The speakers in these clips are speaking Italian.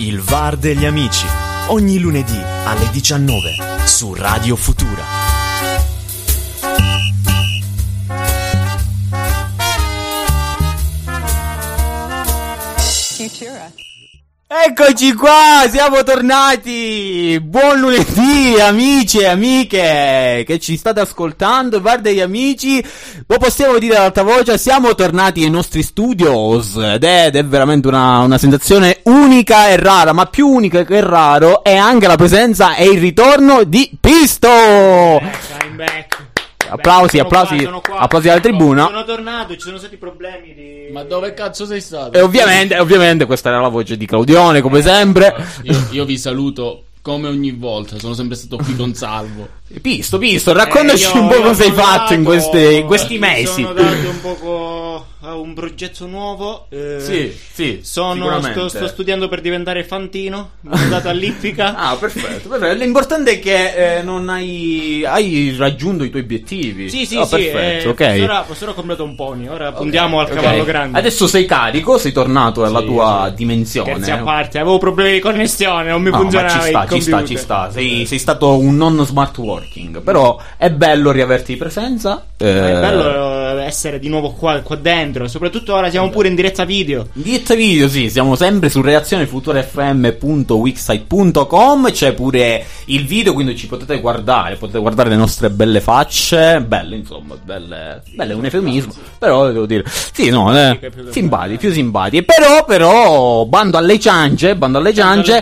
Il VAR degli amici. Ogni lunedì alle 19 su Radio Futura. Eccoci qua, siamo tornati! Buon lunedì amici e amiche che ci state ascoltando, guarda gli amici, lo possiamo dire ad alta voce, siamo tornati nei nostri studios ed è, ed è veramente una, una sensazione unica e rara, ma più unica che raro è anche la presenza e il ritorno di Pisto! Back. Applausi, Sono applausi, qua, qua. applausi alla tribuna. Sono tornato, ci sono stati problemi di... Ma dove cazzo sei stato? E ovviamente, ovviamente questa era la voce di Claudione, come sempre. Io, io vi saluto come ogni volta, sono sempre stato qui con Salvo. Pisto, Pisto, raccontaci Eh, io- un po' cosa hai fatto in, queste- in questi mi mesi. Sono dato un poco a un progetto nuovo. eh, Sì, sì, Sono, sto, sto studiando per diventare fantino. Mi sono dato all'ippica. Ah, perfetto, perfetto. L'importante è che eh, non hai, hai raggiunto i tuoi obiettivi. Sì, sì, Ah, sì. perfetto, eh, ok. Ora, ora ho comprato un pony. Ora puntiamo al Ok. cavallo grande. Adesso sei carico, sei tornato alla Sì, tua sì. dimensione. Scherzi a parte, avevo problemi di connessione, non mi No, ma funzionava ci sta, ci sta, ci sta. Sei, sei stato un non smart working. Però è bello riaverti di presenza. Ma eh, È bello eh, essere di nuovo qua, qua dentro. Soprattutto ora siamo pure in diretta video. In diretta video, sì, siamo sempre su reazionefuturefm.wixsite.com. C'è pure il video, quindi ci potete guardare. Potete guardare le nostre belle facce. Belle, insomma, belle. Belle un eufemismo. Però devo dire, sì, no, eh, Simpatiche più più simpatiche. Però, però, bando alle ciance, bando alle ciance.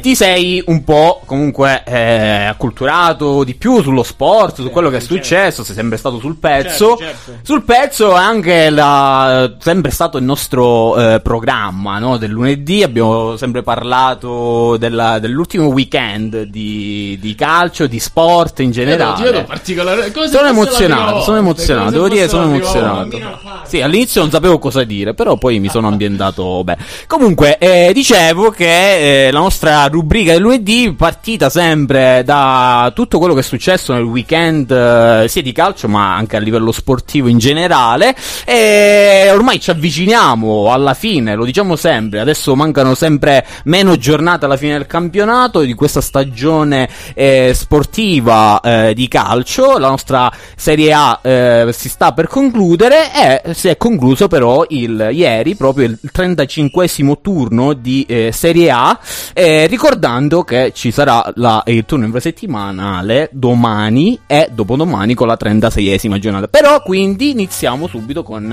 Ti sei un po' comunque eh, acculturato di più sullo sport, su quello che è certo. successo. Sei sempre stato sul pezzo. Certo, certo. Sul pezzo anche la, sempre stato il nostro eh, programma no? del lunedì. Abbiamo sempre parlato della- dell'ultimo weekend di, di calcio, di sport in generale. particolare. Sono emozionato, sono emozionato, devo dire sono emozionato. Sì, all'inizio non sapevo cosa dire, però poi mi sono ambientato bene. Comunque, eh, dicevo che eh, la nostra rubrica del lunedì, partita sempre da tutto quello che è successo nel weekend, eh, sia di calcio ma anche a livello sportivo in generale, e ormai ci avviciniamo alla fine, lo diciamo sempre, adesso mancano sempre meno giornate alla fine del campionato di questa stagione eh, sportiva eh, di calcio, la nostra Serie A eh, si sta per concludere e si è concluso però il, ieri proprio il 35esimo turno di eh, Serie A, eh, ricordando che ci sarà la- il turno infrasettimanale domani e dopodomani con la 36esima giornata. Però quindi iniziamo subito con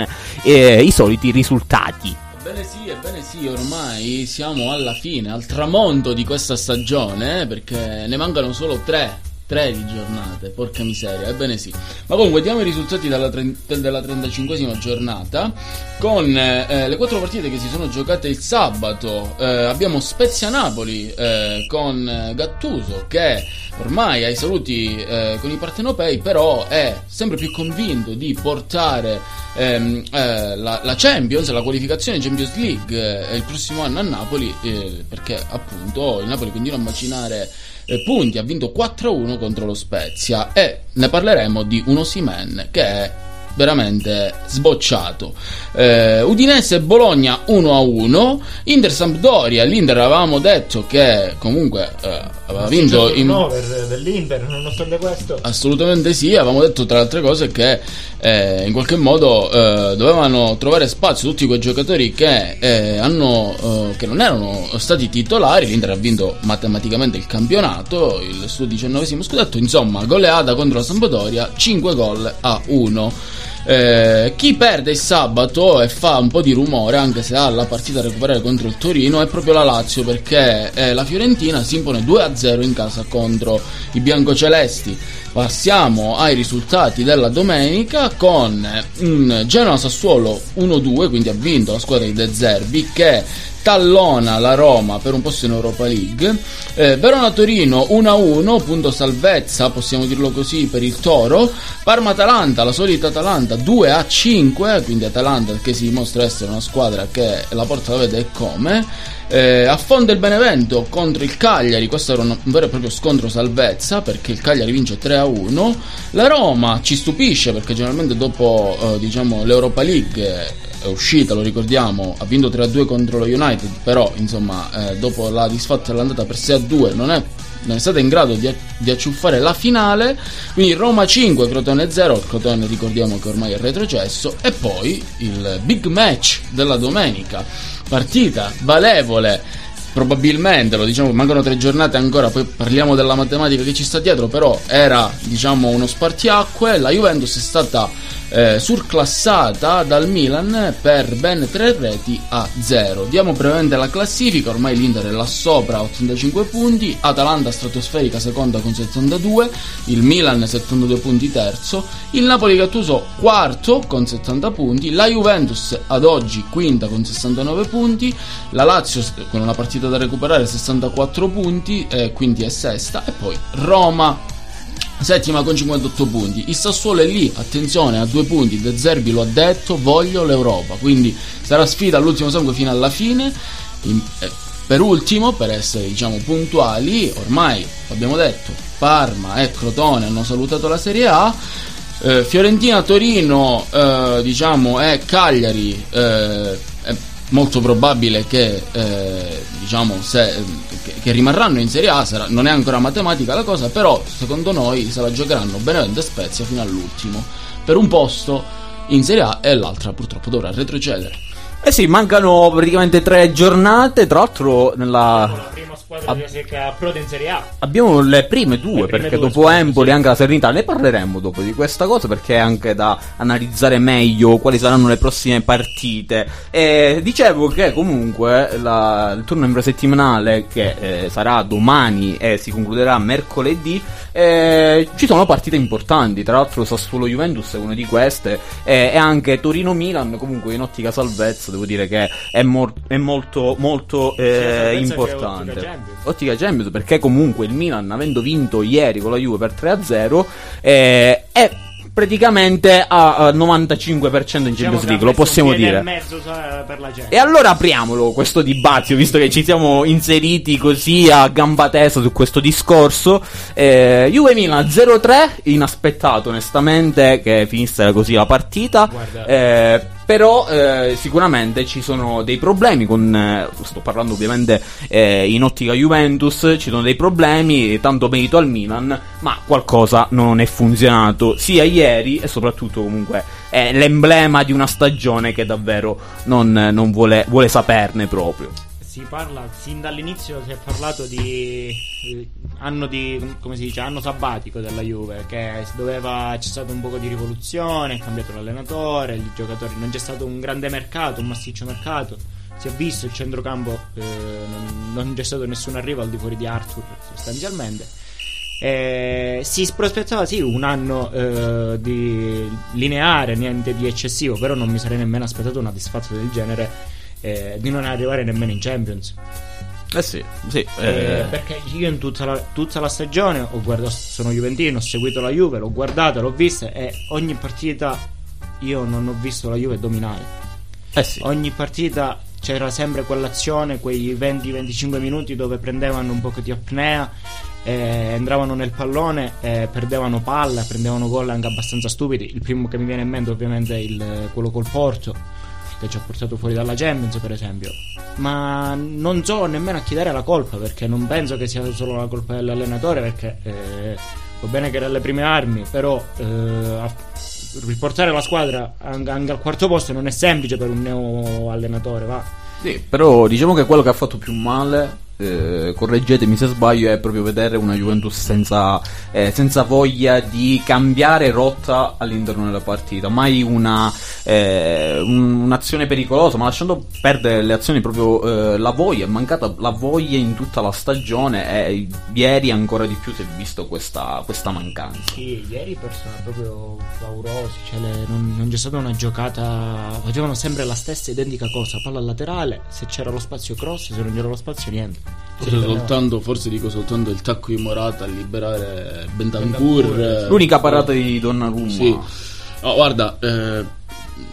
eh, i soliti risultati. Ebbene sì, ebbene sì, ormai siamo alla fine, al tramonto di questa stagione, eh, perché ne mancano solo tre. Tre di giornate, porca miseria, ebbene sì. Ma comunque diamo i risultati della, tren- della 35esima giornata con eh, le quattro partite che si sono giocate il sabato. Eh, abbiamo Spezia Napoli eh, con eh, Gattuso che ormai ha i saluti eh, con i partenopei, però è sempre più convinto di portare ehm, eh, la, la Champions, la qualificazione Champions League eh, il prossimo anno a Napoli, eh, perché appunto il Napoli continua a macinare eh, punti, ha vinto 4-1 contro lo Spezia e ne parleremo di un Osimen che è veramente sbocciato. Eh, Udinese e Bologna 1-1, Inter Sampdoria, l'Inter avevamo detto che comunque eh, aveva vinto in turnover dell'Inter, nonostante questo. Assolutamente sì, avevamo detto tra le altre cose che eh, in qualche modo eh, dovevano trovare spazio tutti quei giocatori che, eh, hanno, eh, che non erano stati titolari, l'Inter ha vinto matematicamente il campionato, il suo diciannovesimo scudetto, insomma goleata contro la Sampdoria, 5 gol a 1. Eh, chi perde il sabato e fa un po' di rumore, anche se ha la partita da recuperare contro il Torino, è proprio la Lazio perché eh, la Fiorentina si impone 2-0 in casa contro i biancocelesti. Passiamo ai risultati della domenica con un Genoa-Sassuolo 1-2, quindi ha vinto la squadra di De Zerbi che tallona la Roma per un posto in Europa League. Eh, Verona-Torino 1-1, punto salvezza, possiamo dirlo così, per il Toro. Parma-Atalanta, la solita Atalanta 2-5, quindi Atalanta che si dimostra essere una squadra che la porta la vede come. Eh, affonda il Benevento contro il Cagliari, questo era un, vero e proprio scontro salvezza perché il Cagliari vince 3-1. La Roma ci stupisce perché generalmente dopo eh, diciamo, l'Europa League è uscita, lo ricordiamo, ha vinto 3-2 contro lo United, però insomma eh, dopo la disfatta dell'andata per 6-2 non è non è stata in grado di, di, acciuffare la finale. Quindi Roma 5, Crotone 0. Il Crotone ricordiamo che ormai è retrocesso. E poi il big match della domenica. Partita valevole probabilmente, lo diciamo, mancano tre giornate ancora, poi parliamo della matematica che ci sta dietro, però era diciamo uno spartiacque, la Juventus è stata eh, surclassata dal Milan per ben 3 reti a 0. Diamo brevemente la classifica, ormai l'Inter è là sopra 85 punti, Atalanta stratosferica seconda con 72, il Milan 72 punti terzo, il Napoli Gattuso quarto con 70 punti, la Juventus ad oggi quinta con 69 punti, la Lazio con una partita da recuperare 64 punti, eh, quindi è sesta e poi Roma settima con 58 punti. Il Sassuolo è lì, attenzione, a due punti. De Zerbi lo ha detto, voglio l'Europa. Quindi sarà sfida all'ultimo sangue fino alla fine. In, eh, per ultimo, per essere diciamo puntuali, ormai abbiamo detto, Parma e Crotone hanno salutato la Serie A. Eh, Fiorentina, Torino, eh, diciamo, e Cagliari eh, molto probabile che, eh, diciamo, se, che, che, rimarranno in Serie A, sarà, non è ancora matematica la cosa, però secondo noi se la giocheranno Benevento e Spezia fino all'ultimo, per un posto in Serie A e l'altra purtroppo dovrà retrocedere. Eh sì, mancano praticamente tre giornate, tra l'altro nella squadra Ab- che approda in Serie A. Abbiamo le prime due, le prime perché due dopo Empoli e anche la Serenità ne parleremo dopo di questa cosa perché è anche da analizzare meglio quali saranno le prossime partite. E dicevo che comunque la, il turno infrasettimanale che eh, sarà domani e si concluderà mercoledì, eh, ci sono partite importanti, tra l'altro Sassuolo Juventus è una di queste eh, e anche Torino Milan, comunque in ottica salvezza devo dire che è, mor- è molto molto eh, importante. Ottica Champions perché comunque il Milan avendo vinto ieri con la Juve per 3-0 eh, è praticamente a 95% in Champions League, lo possiamo dire. E allora apriamolo questo dibattito, visto che ci siamo inseriti così a gamba tesa su questo discorso. Eh, Juve Milan 0-3, inaspettato onestamente che finisse così la partita. Eh, però eh, sicuramente ci sono dei problemi con, eh, sto parlando ovviamente eh, in ottica Juventus, ci sono dei problemi, tanto merito al Milan, ma qualcosa non è funzionato sia ieri e soprattutto comunque è l'emblema di una stagione che davvero non, non vuole, vuole saperne proprio si parla sin dall'inizio si è parlato di anno di dice anno sabbatico della Juve che doveva c'è stato un po' di rivoluzione è cambiato l'allenatore i giocatori non c'è stato un grande mercato un massiccio mercato. Si è visto il centrocampo eh, non, non, c'è stato nessun arrivo al di fuori di Arthur sostanzialmente. Eh, si prospettava sì un anno eh, di lineare niente di eccessivo però non mi sarei nemmeno aspettato una disfatta del genere eh, di non arrivare nemmeno in Champions. Eh sì, sì. Eh, eh. perché io in tutta la, tutta la, stagione ho guardato, sono Juventino, ho seguito la Juve, l'ho guardata, l'ho vista e ogni partita io non ho visto la Juve dominare. Eh sì. Ogni partita c'era sempre quell'azione, quei 20-25 minuti dove prendevano un po' di apnea, eh, entravano nel pallone, eh, perdevano palla, prendevano gol anche abbastanza stupidi. Il primo che mi viene in mente ovviamente è il, quello col Porto che ci ha portato fuori dalla Champions, per esempio. Ma non so nemmeno a chi dare la colpa, perché non penso che sia solo la colpa dell'allenatore, perché eh, va bene che era alle prime armi, però eh, riportare la squadra anche, al quarto posto non è semplice per un neo allenatore, va. Sì, però diciamo che quello che ha fatto più male eh, correggetemi se sbaglio, è proprio vedere una Juventus senza, eh, senza, voglia di cambiare rotta all'interno della partita, mai una, eh, un'azione pericolosa, ma lasciando perdere le azioni proprio eh, la voglia, è mancata la voglia in tutta la stagione e ieri ancora di più si è visto questa, questa mancanza. Sì, ieri persone proprio paurosi, cioè le, non, non c'è stata una giocata, facevano sempre la stessa identica cosa, palla laterale, se c'era lo spazio cross, se non c'era lo spazio niente. Forse, soltanto, forse dico soltanto il tacco di Morata a liberare Bentancur. Bentancur. L'unica parata di Donnarumma. Sì. No, guarda, eh,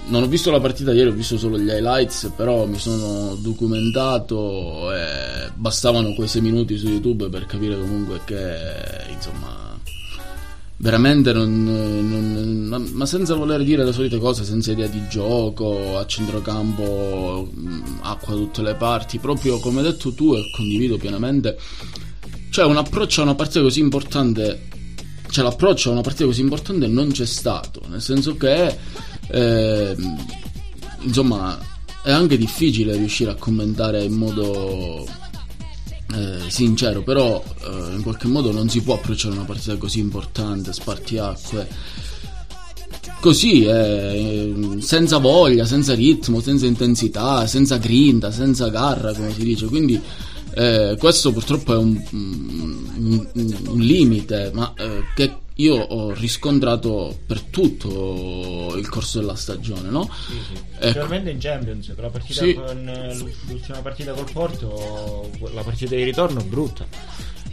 non ho visto la partita ieri, ho visto solo gli highlights, però mi sono documentato e bastavano quei sei minuti su YouTube per capire comunque che, insomma, veramente non, non- ma- senza voler dire le solite cose, senza idea di gioco, a centrocampo, mh, acqua da tutte le parti, proprio come hai detto tu e condivido pienamente, cioè un approccio a una partita così importante, cioè l'approccio a una partita così importante non c'è stato, nel senso che, ehm, insomma, è anche difficile riuscire a commentare in modo eh, sincero, però eh, in qualche modo non si può approcciare una partita così importante, spartiacque. Così, eh, senza voglia, senza ritmo, senza intensità, senza grinta, senza garra, come si dice. Quindi eh, questo purtroppo è un, un- un- limite, ma eh, che io ho riscontrato per tutto il corso della stagione, no? Ecco. Specialmente in Champions, la partita Sì. con eh, l'ultima partita col Porto, la partita di ritorno è brutta.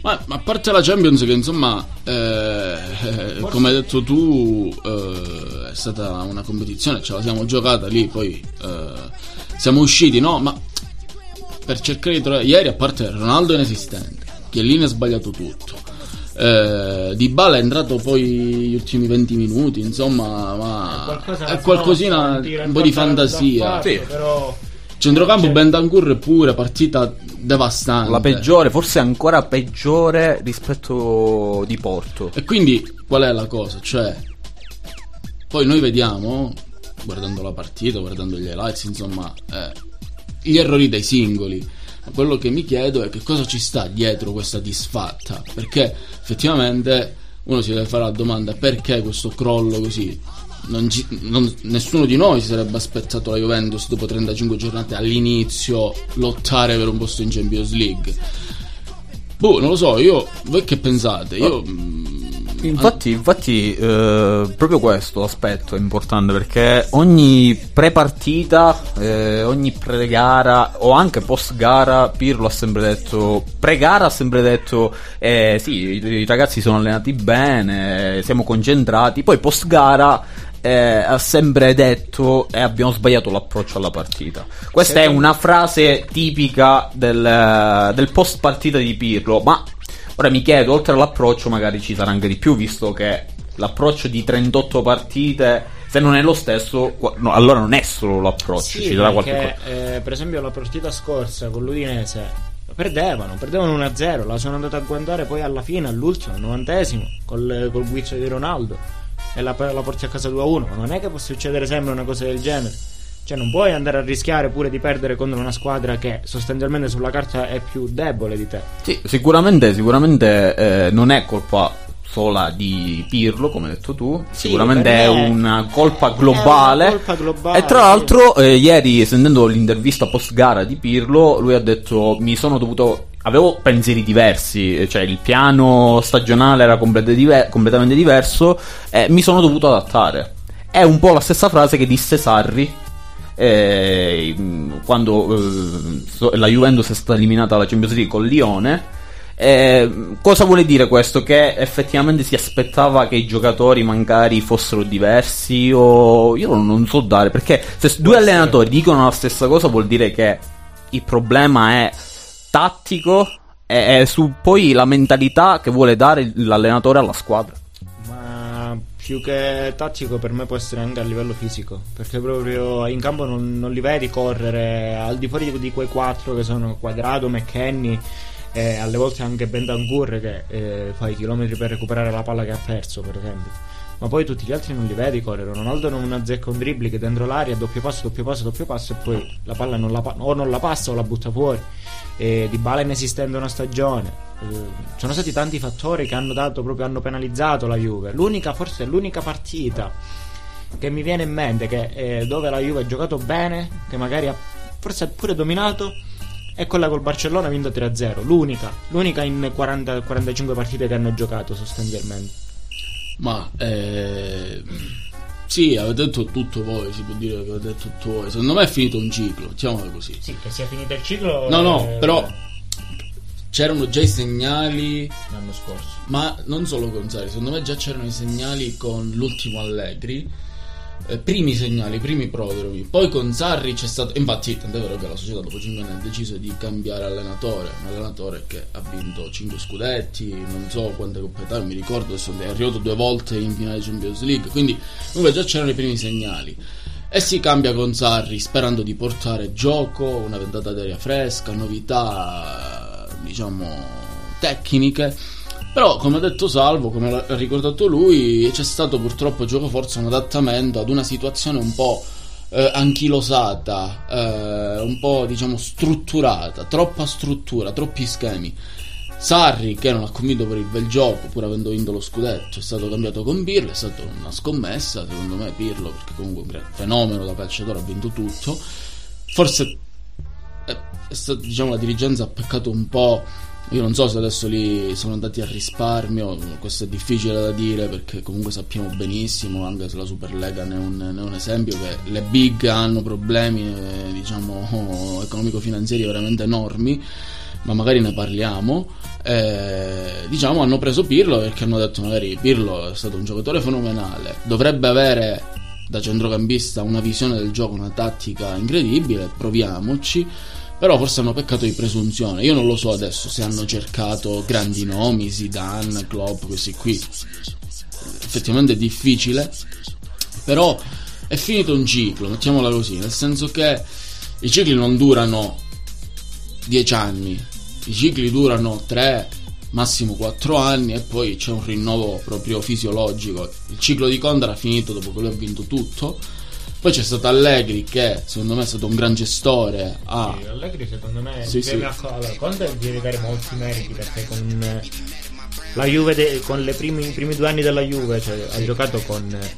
Ma, ma a parte la Champions che insomma, eh, eh, come hai detto tu, eh, è stata una competizione, ce la siamo giocata lì, poi eh, siamo usciti, no? Ma per cercare di trovare... Ieri a parte Ronaldo inesistente, Chiellini ha sbagliato tutto. Eh, Di Bala è entrato poi gli ultimi 20 minuti, insomma, ma Qualcosa è qualcosina, no, un po' di fantasia. parte, Sì. Però Centrocampo Cioè- Bentancur pure, partita devastante. La peggiore, forse ancora peggiore rispetto di Porto. E quindi qual è la cosa? Cioè, poi noi vediamo, guardando la partita, guardando gli highlights, insomma, eh, gli errori dei singoli. Quello che mi chiedo è che cosa ci sta dietro questa disfatta. Perché effettivamente uno si deve fare la domanda perché questo crollo così. Non ci- non- nessuno di noi si sarebbe aspettato la Juventus dopo 35 giornate all'inizio lottare per un posto in Champions League. Boh, non lo so, io voi che pensate? Io mm, Infatti, infatti eh, proprio questo aspetto è importante perché ogni pre-partita, eh, ogni pre-gara o anche post-gara, Pirlo ha sempre detto, pre-gara ha sempre detto, eh, sì, i, i ragazzi sono allenati bene, siamo concentrati, poi post-gara eh, ha sempre detto e abbiamo sbagliato l'approccio alla partita. Questa è una frase tipica del, del post partita di Pirlo, ma ora mi chiedo, oltre all'approccio magari ci sarà anche di più, visto che l'approccio di 38 partite, se non è lo stesso, no, allora non è solo l'approccio, Sì, ci sarà qualche perché, cosa. eh, per esempio la partita scorsa con l'Udinese perdevano, perdevano 1-0, la sono andata a guardare poi alla fine, all'ultimo, al novantesimo, col, col guizzo di Ronaldo e la, la porti a casa 2-1, ma non è che può succedere sempre una cosa del genere. Cioè non puoi andare a rischiare pure di perdere contro una squadra che sostanzialmente sulla carta è più debole di te. Sì, sicuramente, sicuramente eh, non è colpa sola di Pirlo, come hai detto tu, Sì, sicuramente è una colpa globale. Una colpa globale, e tra sì. l'altro, eh, ieri sentendo l'intervista post gara di Pirlo, lui ha detto: Mi sono dovuto. Avevo pensieri diversi, eh, cioè il piano stagionale era complete- diver- completamente diverso, e mi sono dovuto adattare. È un po' la stessa frase che disse Sarri eh, mh, quando eh, la Juventus è stata eliminata dalla Champions League con Lione. Eh, cosa vuole dire questo? Che effettivamente si aspettava che i giocatori magari fossero diversi o io non, so dare perché se due allenatori dicono la stessa cosa vuol dire che il problema è tattico e è su poi la mentalità che vuole dare l'allenatore alla squadra. Più che tattico per me può essere anche a livello fisico, perché proprio in campo non, non li vedi correre al di fuori di quei quattro che sono Quadrado, McKenny e alle volte anche Bentancur che eh, fa i chilometri per recuperare la palla che ha perso, per esempio. Ma poi tutti gli altri non li vedi correre. Ronaldo non azzecca un dribbling dentro l'aria, doppio passo, doppio passo, doppio passo e poi la palla non la pa- o non la passa o la butta fuori. E di bala inesistente una stagione. Eh, sono stati tanti fattori che hanno dato proprio hanno penalizzato la Juve. L'unica, forse l'unica partita che mi viene in mente che eh, dove la Juve ha giocato bene, che magari ha forse pure dominato, è quella col Barcellona vinto 3-0. L'unica, l'unica in 40, 45 partite che hanno giocato sostanzialmente. Ma eh, sì, avete detto tutto voi, si può dire che avete detto tutto voi. Secondo me è finito un ciclo, diciamolo così. Sì, che sia finito il ciclo. No, no, eh, però c'erano già i segnali, L'anno scorso. ma non solo con Sari, secondo me già c'erano i segnali con l'ultimo Allegri. Eh, primi segnali, primi prodromi. Poi con Sarri c'è stato. Infatti, tant'è vero che la società dopo 5 anni ha deciso di cambiare allenatore. Un allenatore che ha vinto 5 scudetti, non so quante Italia, mi ricordo, è arrivato due volte in finale Champions League. Quindi, comunque, già c'erano i primi segnali. E si cambia con Sarri sperando di portare gioco, una ventata d'aria fresca, novità, diciamo, tecniche però, come ha detto Salvo, come ha ricordato lui, c'è stato purtroppo gioco forza un adattamento ad una situazione un po' eh, anchilosata, eh, un po' diciamo strutturata, troppa struttura, troppi schemi. Sarri, che non ha convinto per il bel gioco, pur avendo vinto lo scudetto, è stato cambiato con Pirlo, è stata una scommessa, secondo me Pirlo, perché comunque è un fenomeno da calciatore, ha vinto tutto. Forse, eh, stato, diciamo, la dirigenza ha peccato un po' Io non so se adesso lì sono andati a risparmio, questo è difficile da dire perché comunque sappiamo benissimo, anche se la Superlega ne è un, ne è un esempio, che le big hanno problemi eh, diciamo economico-finanziari veramente enormi, ma magari ne parliamo. Eh, diciamo hanno preso Pirlo perché hanno detto magari Pirlo è stato un giocatore fenomenale, dovrebbe avere da centrocampista una visione del gioco, una tattica incredibile, proviamoci però forse hanno peccato di presunzione. Io non lo so adesso se hanno cercato grandi nomi, Zidane, Klopp, questi qui. Effettivamente è difficile. Però è finito un ciclo, mettiamola così, nel senso che i cicli non durano 10 anni, i cicli durano 3, massimo 4 anni e poi c'è un rinnovo proprio fisiologico. Il ciclo di Conda era finito dopo che lui ha vinto tutto poi c'è stato Allegri che secondo me è stato un gran gestore. Ah. Sì, Allegri secondo me sì, sì. allora, Conte deve dare molti meriti perché con eh, la Juve de, con i primi, primi, due anni della Juve cioè, ha giocato con eh,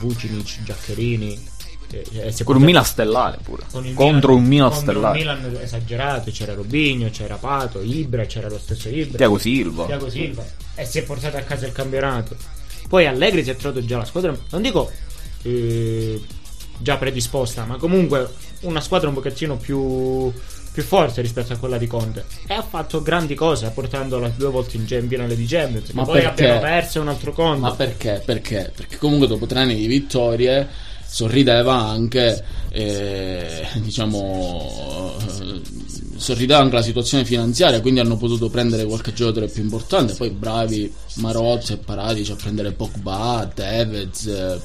Vucinic, Giaccherini. Eh, con un Milan stellare pure contro Milan, un Milan stellare un Milan esagerato c'era Robigno c'era Pato Ibra c'era lo stesso Ibra Tiago Silva Tiago Silva e si è portato a casa il campionato poi Allegri si è trovato già la squadra non dico eh, già predisposta, ma comunque una squadra un pochettino più, più forte rispetto a quella di Conte. E ha fatto grandi cose, portandola due volte in finale di Champions. Ma poi perché? abbiamo perso un altro Conte. Ma perché? Perché? Perché comunque dopo tre anni di vittorie sorrideva anche, eh, diciamo, sorrideva anche la situazione finanziaria, quindi hanno potuto prendere qualche giocatore più importante. Poi bravi Marozzi e Paradici a prendere Pogba, Tevez, eh,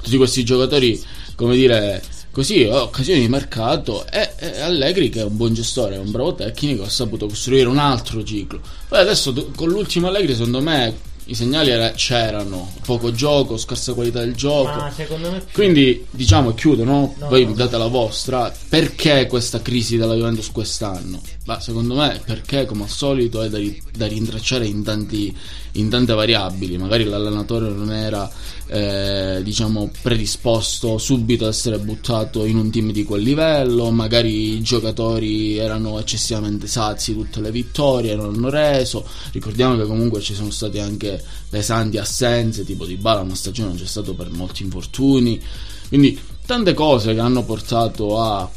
tutti questi giocatori come dire, così occasioni di mercato e, e, Allegri che è un buon gestore, è un bravo tecnico, ha saputo costruire un altro ciclo. Poi adesso con l'ultimo Allegri secondo me i segnali era, c'erano, poco gioco, scarsa qualità del gioco. Ma secondo me Quindi diciamo chiudo, no? no Voi no. date la vostra. Perché questa crisi della Juventus quest'anno? Ma secondo me perché come al solito è da, da rintracciare in, tanti, in tante variabili. Magari l'allenatore non era eh, diciamo predisposto subito ad essere buttato in un team di quel livello, magari i giocatori erano eccessivamente sazi tutte le vittorie, non hanno reso. Ricordiamo che comunque ci sono state anche pesanti assenze, tipo di Bala, una stagione non c'è stato per molti infortuni. Quindi tante cose che hanno portato a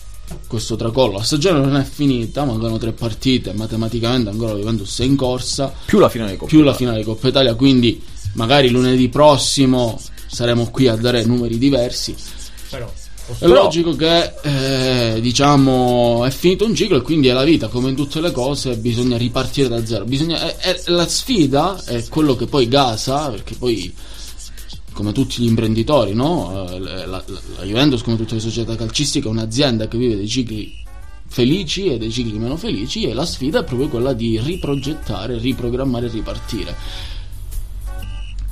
questo tracollo. La stagione non è finita, mancano tre partite, matematicamente ancora la Juventus è in corsa. Più la finale di Coppa più Italia. la finale di Coppa Italia, quindi magari lunedì prossimo saremo qui a dare numeri diversi. Però è logico che eh, diciamo è finito un ciclo e quindi è la vita come in tutte le cose bisogna ripartire da zero bisogna, è, è, la sfida è quello che poi gasa perché poi come tutti gli imprenditori no? Eh, la, la, la Juventus come tutte le società calcistiche è un'azienda che vive dei cicli felici e dei cicli meno felici e la sfida è proprio quella di riprogettare, riprogrammare e ripartire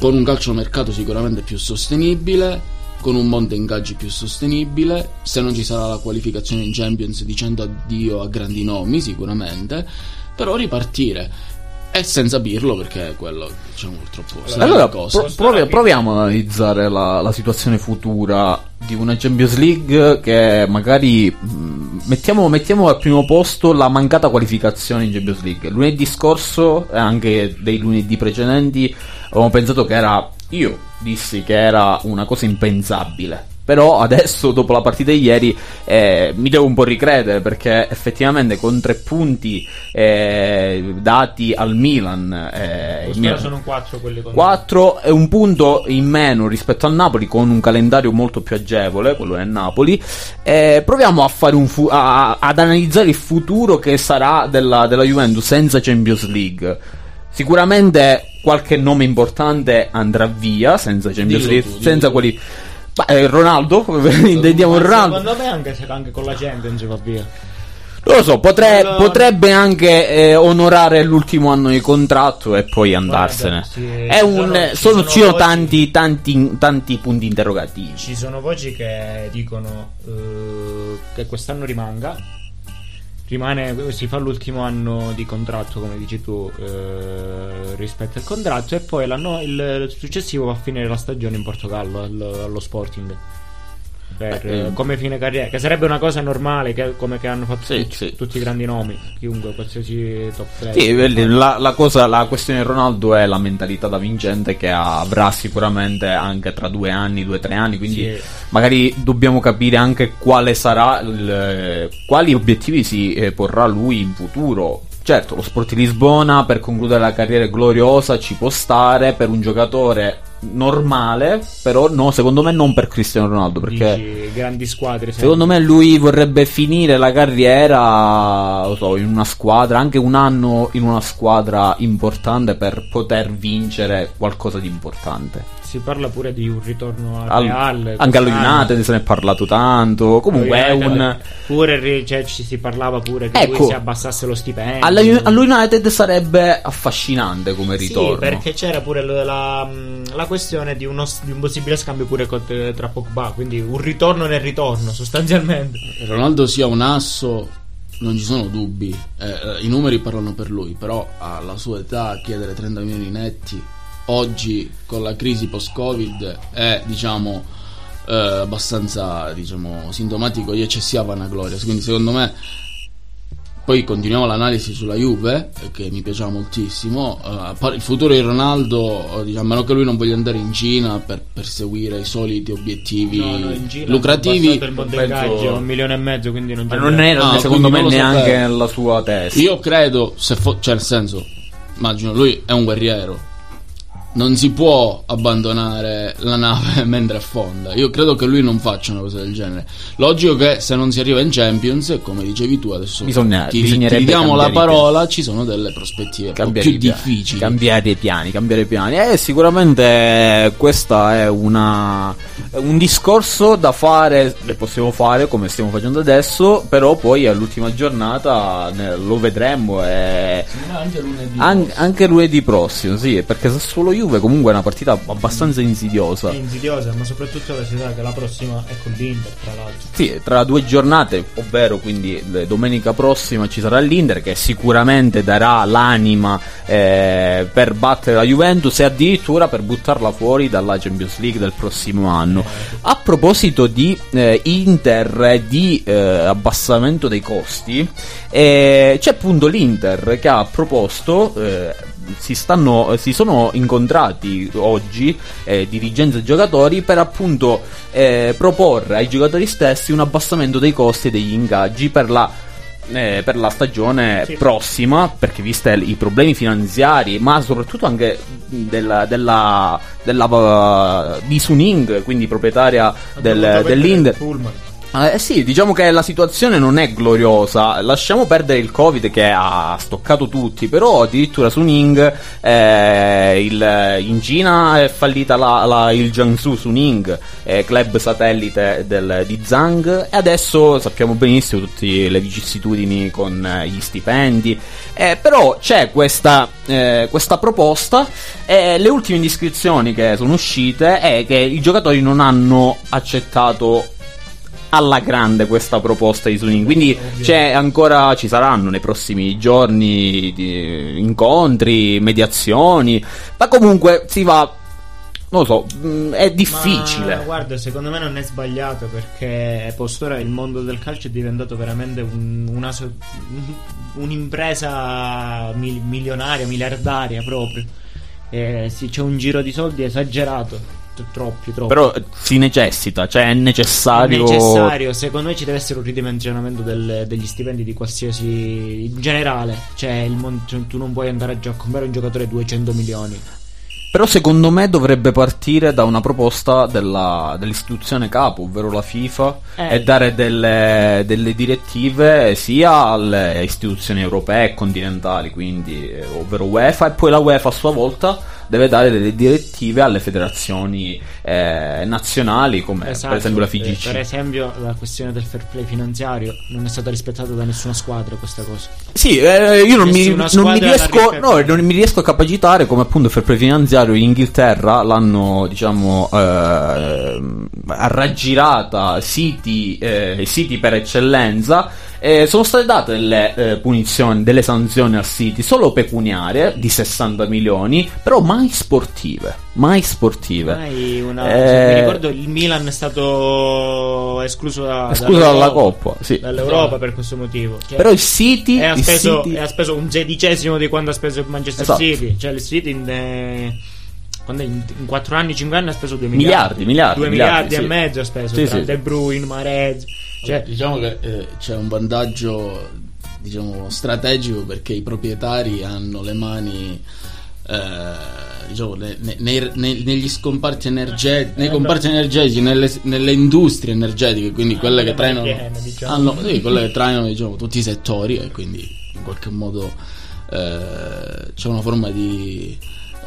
con un calciomercato sicuramente più sostenibile, con un monte ingaggi più sostenibile, se non ci sarà la qualificazione in Champions dicendo addio a grandi nomi sicuramente, però ripartire. E senza Pirlo perché è quello diciamo purtroppo allora pro- provi- proviamo ad analizzare la, la, situazione futura di una Champions League che magari mh, mm, mettiamo, mettiamo, al primo posto la mancata qualificazione in Champions League. Lunedì scorso e anche dei lunedì precedenti avevamo pensato che era io dissi che era una cosa impensabile Però adesso, dopo la partita di ieri, eh, mi devo un po' ricredere perché effettivamente con tre punti eh, dati al Milan, eh, il Milan sono quattro quelli con 4 è un punto in meno rispetto al Napoli con un calendario molto più agevole, quello è Napoli. Eh, proviamo a fare un fu- a- ad analizzare il futuro che sarà della, della Juventus senza Champions League. Sicuramente qualche nome importante andrà via senza Champions League, senza quelli. Ma, eh, Ronaldo, intendiamo Ronaldo. Secondo me anche, se- anche con la Champions va via. Non lo so, potre- Allora- potrebbe anche eh, onorare l'ultimo anno di contratto e poi andarsene. sì, È ci un, sono- sono, ci sono tanti, tanti, tanti punti interrogativi. Ci sono voci che dicono eh, che quest'anno rimanga. Rimane, si fa l'ultimo anno di contratto, come dici tu, eh, rispetto al contratto, e poi l'anno, il successivo va a finire la stagione in Portogallo al- allo Sporting. Per, Eh, eh, come fine carriera, che sarebbe una cosa normale, che- come che hanno fatto Sì, tutti, sì. tutti i grandi nomi, chiunque, qualsiasi top player. Sì, vedi, la, la cosa, la questione di Ronaldo è la mentalità da vincente che avrà sicuramente anche tra due anni, due o tre anni, quindi Sì. magari dobbiamo capire anche quale sarà, il- quali obiettivi si eh, porrà lui in futuro. Certo, lo Sport di Lisbona per concludere la carriera gloriosa ci può stare per un giocatore normale, però no, secondo me non per Cristiano Ronaldo, perché... Dici, grandi squadre. Secondo me lui vorrebbe finire la carriera, lo so, in una squadra, anche un anno in una squadra importante per poter vincere qualcosa di importante. si parla pure di un ritorno al, Al- Real. anche allo. United se ne è parlato tanto. Comunque è un... Pure cioè, ci si parlava pure che Ecco. lui si abbassasse lo stipendio. Alla, allo United sarebbe affascinante come ritorno. Sì, perché c'era pure la- la questione di, uno, di un possibile scambio pure con- tra Pogba. Quindi un ritorno nel ritorno, sostanzialmente. Ronaldo sia un asso, non ci sono dubbi. Eh, eh, I numeri parlano per lui, però alla sua età chiedere 30 milioni netti oggi con la crisi post-Covid è diciamo eh, abbastanza diciamo sintomatico di eccessiva vanagloria. Quindi secondo me poi continuiamo l'analisi sulla Juve, che mi piaceva moltissimo. Par- il futuro di Ronaldo, eh, diciamo, a meno che lui non voglia andare in Cina per perseguire i soliti obiettivi No, no, lucrativi. Il penso- un milione e mezzo, quindi non Ma non era Ah, secondo me neanche nella sua testa. Io credo, se fo- cioè nel senso, immagino, lui è un guerriero. Non si può abbandonare la nave mentre affonda. Io credo che lui non faccia una cosa del genere. Logico che se non si arriva in Champions, come dicevi tu adesso, Bisogna- ti, bisognerebbe ti diamo la parola, ci sono delle prospettive cambiare più piani, difficili. cambiare i piani, cambiare i piani. Eh, sicuramente questa è una un discorso da fare, le possiamo fare come stiamo facendo adesso, però poi all'ultima giornata lo vedremo e Anche lunedì. an- anche lunedì prossimo, sì, perché Sassuolo Juve comunque è una partita abbastanza insidiosa. È insidiosa, ma soprattutto si sa che la prossima è con l'Inter, tra l'altro. Sì, tra due giornate, ovvero quindi domenica prossima ci sarà l'Inter che sicuramente darà l'anima eh, per battere la Juventus e addirittura per buttarla fuori dalla Champions League del prossimo anno. A proposito di eh, Inter e di eh, abbassamento dei costi, eh, c'è appunto l'Inter che ha proposto... si, stanno, si sono incontrati oggi eh, dirigenze e giocatori per appunto eh, proporre ai giocatori stessi un abbassamento dei costi e degli ingaggi per la, eh, per la stagione Sì. prossima perché viste i problemi finanziari ma soprattutto anche della, della, della uh, di Suning quindi proprietaria del, dell'Inter Pullman. Eh sì, diciamo che la situazione non è gloriosa. Lasciamo perdere il Covid che ha stoccato tutti, però addirittura su Ning eh, il- in Cina è fallita la- la- il Jiangsu Suning, eh, club satellite del- di Zhang, e adesso sappiamo benissimo tutte le vicissitudini con eh, gli stipendi. Eh, però c'è questa, eh, questa proposta e le ultime indiscrezioni che sono uscite è che i giocatori non hanno accettato alla grande questa proposta di Suning. Quindi c'è ancora, ci saranno nei prossimi giorni di incontri, mediazioni. Ma comunque si va. Non lo so, mh, è difficile. Ma guarda, secondo me non è sbagliato perché postora il mondo del calcio è diventato veramente un- una un'impresa mil- milionaria, miliardaria proprio. Eh, sì, c'è un giro di soldi esagerato. Troppi, troppi. Però eh, si necessita, cioè è necessario. È necessario, secondo me ci deve essere un ridimensionamento del- degli stipendi di qualsiasi in generale. Cioè, il mon- cioè, tu non puoi andare a comprare un giocatore 200 milioni. Però secondo me dovrebbe partire da una proposta della- dell'istituzione capo, ovvero la FIFA, Eh. e dare delle, delle direttive sia alle istituzioni europee e continentali, quindi eh, ovvero UEFA, e poi la UEFA a sua volta deve dare delle direttive alle federazioni eh, nazionali, come Esatto. per esempio la Eh, FIGC. Per esempio, la questione del fair play finanziario non è stata rispettata da nessuna squadra questa cosa. Sì, eh, io non mi, non mi riesco, no, non mi riesco a capacitare come appunto il fair play finanziario in Inghilterra l'hanno, diciamo, eh, raggirata siti, eh, siti per eccellenza. Eh, sono state date delle eh, punizioni, delle sanzioni al City, solo pecuniarie di 60 milioni, però mai sportive. Mai sportive. Mai una- Eh, cioè, mi ricordo il Milan è stato escluso, da, Escluso dalla Coppa, sì. dall'Europa per questo motivo. Cioè, Però il City, ha, speso, City- speso un sedicesimo di quanto ha speso il Manchester Esatto. City. Cioè, il City in, eh, in, in 4 anni, 5 anni ha speso 2 Miliardi, miliardi. miliardi, 2 miliardi, miliardi, sì. e mezzo ha speso Sì, tra sì. De Bruyne, Marez. Cioè, diciamo che eh, c'è un vantaggio diciamo, strategico perché i proprietari hanno le mani eh, diciamo, ne- ne- nei- negli scomparti energetici nei comparti energetici nelle, nelle industrie energetiche quindi quelle che trainano diciamo. hanno, sì, quelle che trainano diciamo, tutti i settori e quindi in qualche modo eh, c'è una forma di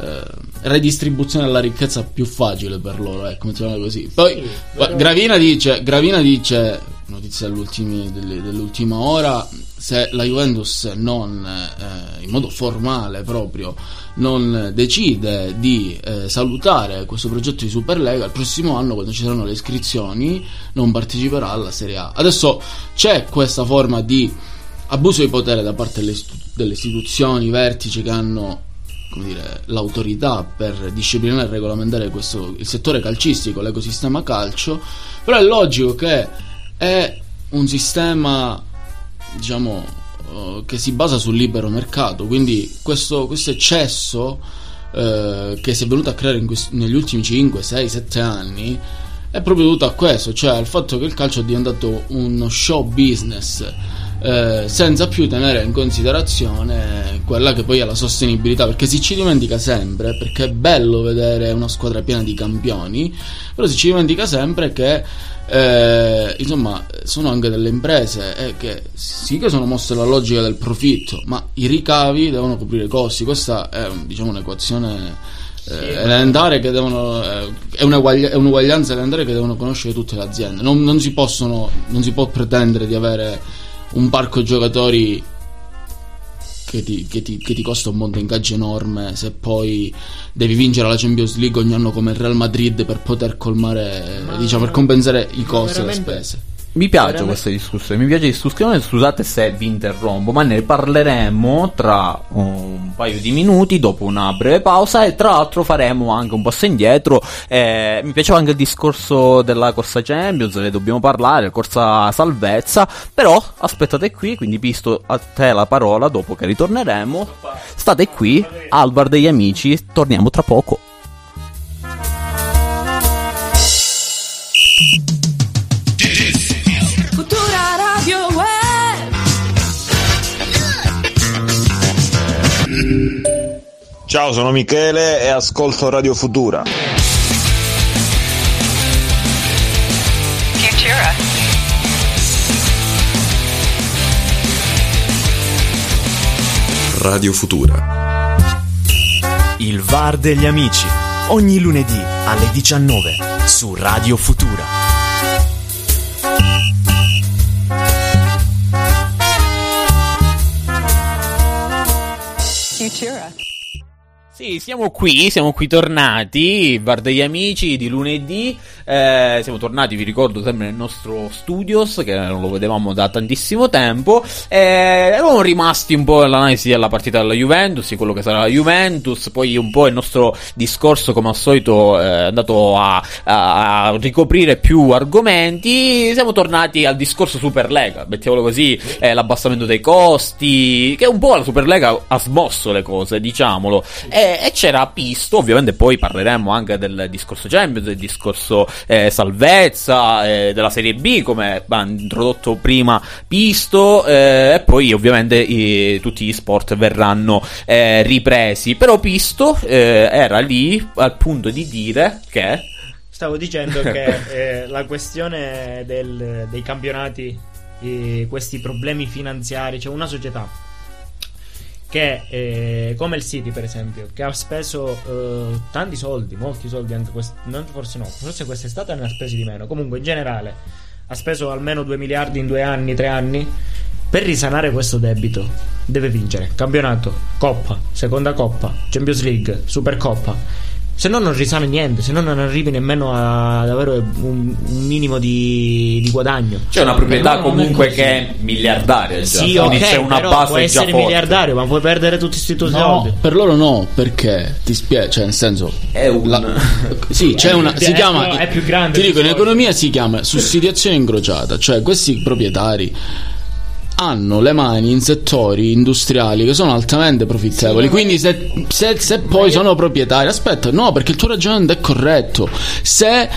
eh, redistribuzione della ricchezza più facile per loro ecco mettiamola così poi Sì, però- Gravina dice, Gravina dice, notizia dell'ultima ora, se la Juventus non, eh, in modo formale proprio, non decide di eh, salutare questo progetto di Superlega, il prossimo anno quando ci saranno le iscrizioni non parteciperà alla Serie A. Adesso c'è questa forma di abuso di potere da parte delle, delle istituzioni, vertici che hanno dire, l'autorità per disciplinare e regolamentare questo, il settore calcistico, l'ecosistema calcio, però è logico che è un sistema, diciamo, eh, che si basa sul libero mercato, quindi questo, questo eccesso eh, che si è venuto a creare in questi- negli ultimi 5, 6, 7 anni è proprio dovuto a questo, cioè al fatto che il calcio è diventato uno show business eh, senza più tenere in considerazione quella che poi è la sostenibilità, perché si ci dimentica sempre, perché è bello vedere una squadra piena di campioni, però si ci dimentica sempre che eh, insomma sono anche delle imprese eh, che sì che sono mosse alla logica del profitto, ma i ricavi devono coprire i costi, questa è diciamo un'equazione eh, elementare che devono eh, è un'uguaglianza elementare che devono conoscere tutte le aziende. Non, non si possono non si può pretendere di avere un parco giocatori che ti, che ti- che ti costa un monte ingaggi enorme se poi devi vincere la Champions League ogni anno come il Real Madrid per poter colmare Ma- diciamo per compensare i costi e le spese Mi piace Veramente- questa discussione, mi piace discussione, scusate se vi interrompo, ma ne parleremo tra un paio di minuti dopo una breve pausa e tra l'altro faremo anche un passo indietro. Eh, mi piaceva anche il discorso della corsa Champions, ne dobbiamo parlare, corsa salvezza, però aspettate qui, quindi visto a te la parola dopo che ritorneremo, state qui al bar degli amici, torniamo tra poco. Ciao, sono Michele e ascolto Radio Futura. Futura. Radio Futura. Il VAR degli amici. Ogni lunedì alle 19 su Radio Futura. Futura. Sì, siamo qui, siamo qui tornati, Bar degli Amici di lunedì, eh, siamo tornati, vi ricordo, sempre nel nostro studios, che non lo vedevamo da tantissimo tempo, eh, eravamo rimasti un po' all'analisi della partita della Juventus, di quello che sarà la Juventus, poi un po' il nostro discorso, come al solito, eh, è andato a, a- a ricoprire più argomenti, siamo tornati al discorso Superlega, mettiamolo così, eh, l'abbassamento dei costi, che un po' la Superlega ha smosso le cose, diciamolo. E e, e c'era Pisto, ovviamente poi parleremo anche del discorso Champions, del discorso eh, salvezza, eh, della Serie B, come ha introdotto prima Pisto, eh, e poi ovviamente i- tutti gli sport verranno eh, ripresi. Però Pisto eh, era lì al punto di dire che... Stavo dicendo che eh, la questione del- dei campionati, questi problemi finanziari, c'è una società che, eh, come il City per esempio, che ha speso eh, tanti soldi, molti soldi, anche quest- non- forse no, forse quest'estate ne ha spesi di meno, comunque in generale ha speso almeno 2 miliardi in due anni, tre anni, per risanare questo debito deve vincere campionato, coppa, seconda coppa, Champions League, Supercoppa. Se no non risane niente, se no non arrivi nemmeno a- ad avere un, un minimo di, di guadagno. C'è una proprietà è comunque che è miliardaria. già. Sì, quindi ok, c'è una però base già essere forte. miliardario, ma puoi perdere tutti questi tuoi No, soldi. per loro no, perché ti spiego, cioè nel senso È un- la- sì, c'è una si è chiama più- è più grande Ti dico in economia si chiama sussidiazione incrociata, cioè questi proprietari hanno le mani in settori industriali che sono altamente profittevoli. Quindi, se, se- se poi sono proprietari, aspetta, no, perché il tuo ragionamento è corretto. Se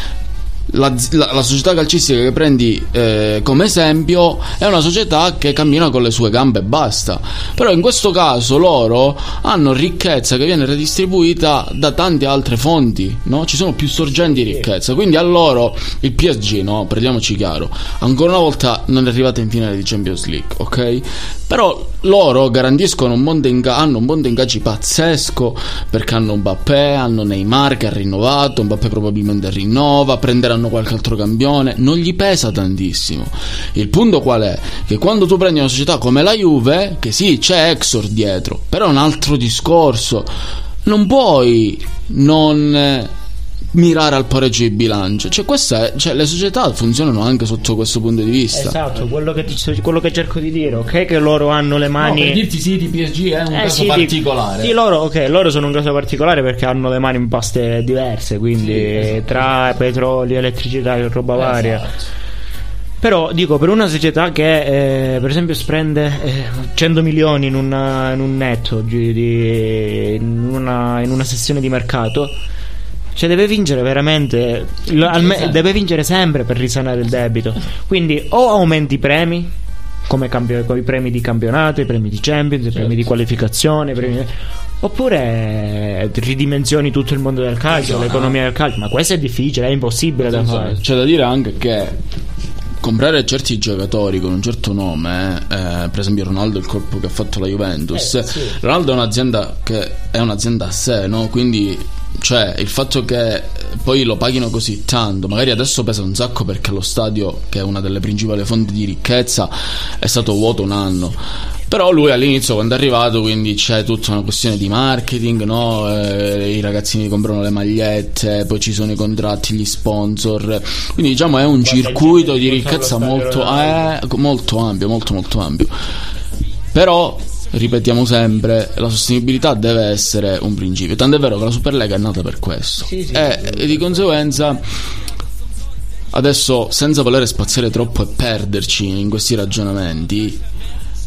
la, la- la società calcistica che prendi eh, come esempio è una società che cammina con le sue gambe e basta. Però in questo caso loro hanno ricchezza che viene redistribuita da tante altre fonti, no? Ci sono più sorgenti di ricchezza. Quindi a loro il PSG, no? Prendiamoci chiaro, ancora una volta non è arrivata in finale di Champions League, ok? Però loro garantiscono un mondo inga- hanno un mondo ingaggi pazzesco perché hanno Mbappé, hanno Neymar che ha rinnovato, Mbappé probabilmente rinnova, prenderanno qualche altro campione, non gli pesa tantissimo. Il punto qual è? Che quando tu prendi una società come la Juve, che sì, c'è Exor dietro, però è un altro discorso. Non puoi non eh, mirare al pareggio di bilancio. Cioè, questa è- cioè, le società funzionano anche sotto questo punto di vista. Esatto, quello che, quello che cerco di dire, ok? Che loro hanno le mani. No, per dirti sì, di PSG è un Eh, caso sì, particolare. Sì, loro, ok, loro sono un caso particolare perché hanno le mani in paste diverse, quindi esatto. tra petrolio, elettricità e roba varia. Esatto. Però dico, per una società che eh, per esempio spende eh, 100 milioni in, una- in un netto, di- di- in, una, in una sessione di mercato, cioè deve vincere veramente, lo- alme- sempre. deve vincere sempre per risanare il debito. Quindi o aumenti i premi, come, campio- come i premi di campionato, i premi di Champions, i premi di qualificazione, i premi- oppure eh, ridimensioni tutto il mondo del calcio, l'economia del calcio. Ma questo è difficile, è impossibile da fare. C'è da dire anche che comprare certi giocatori con un certo nome, eh, per esempio Ronaldo, il colpo che ha fatto la Juventus, Eh, sì. Ronaldo è un'azienda che è un'azienda a sé, no? Quindi cioè il fatto che poi lo paghino così tanto, magari adesso pesa un sacco perché lo stadio, che è una delle principali fonti di ricchezza, è stato vuoto un anno. Però lui all'inizio quando è arrivato quindi c'è tutta una questione di marketing, no? Eh, i ragazzini comprano le magliette, poi ci sono i contratti, gli sponsor, quindi diciamo è un circuito di ricchezza molto, eh, molto ampio, molto molto ampio. Però ripetiamo sempre, la sostenibilità deve essere un principio, tant'è vero che la Superlega è nata per questo. Sì, sì, e, e di conseguenza adesso senza voler spaziare troppo e perderci in questi ragionamenti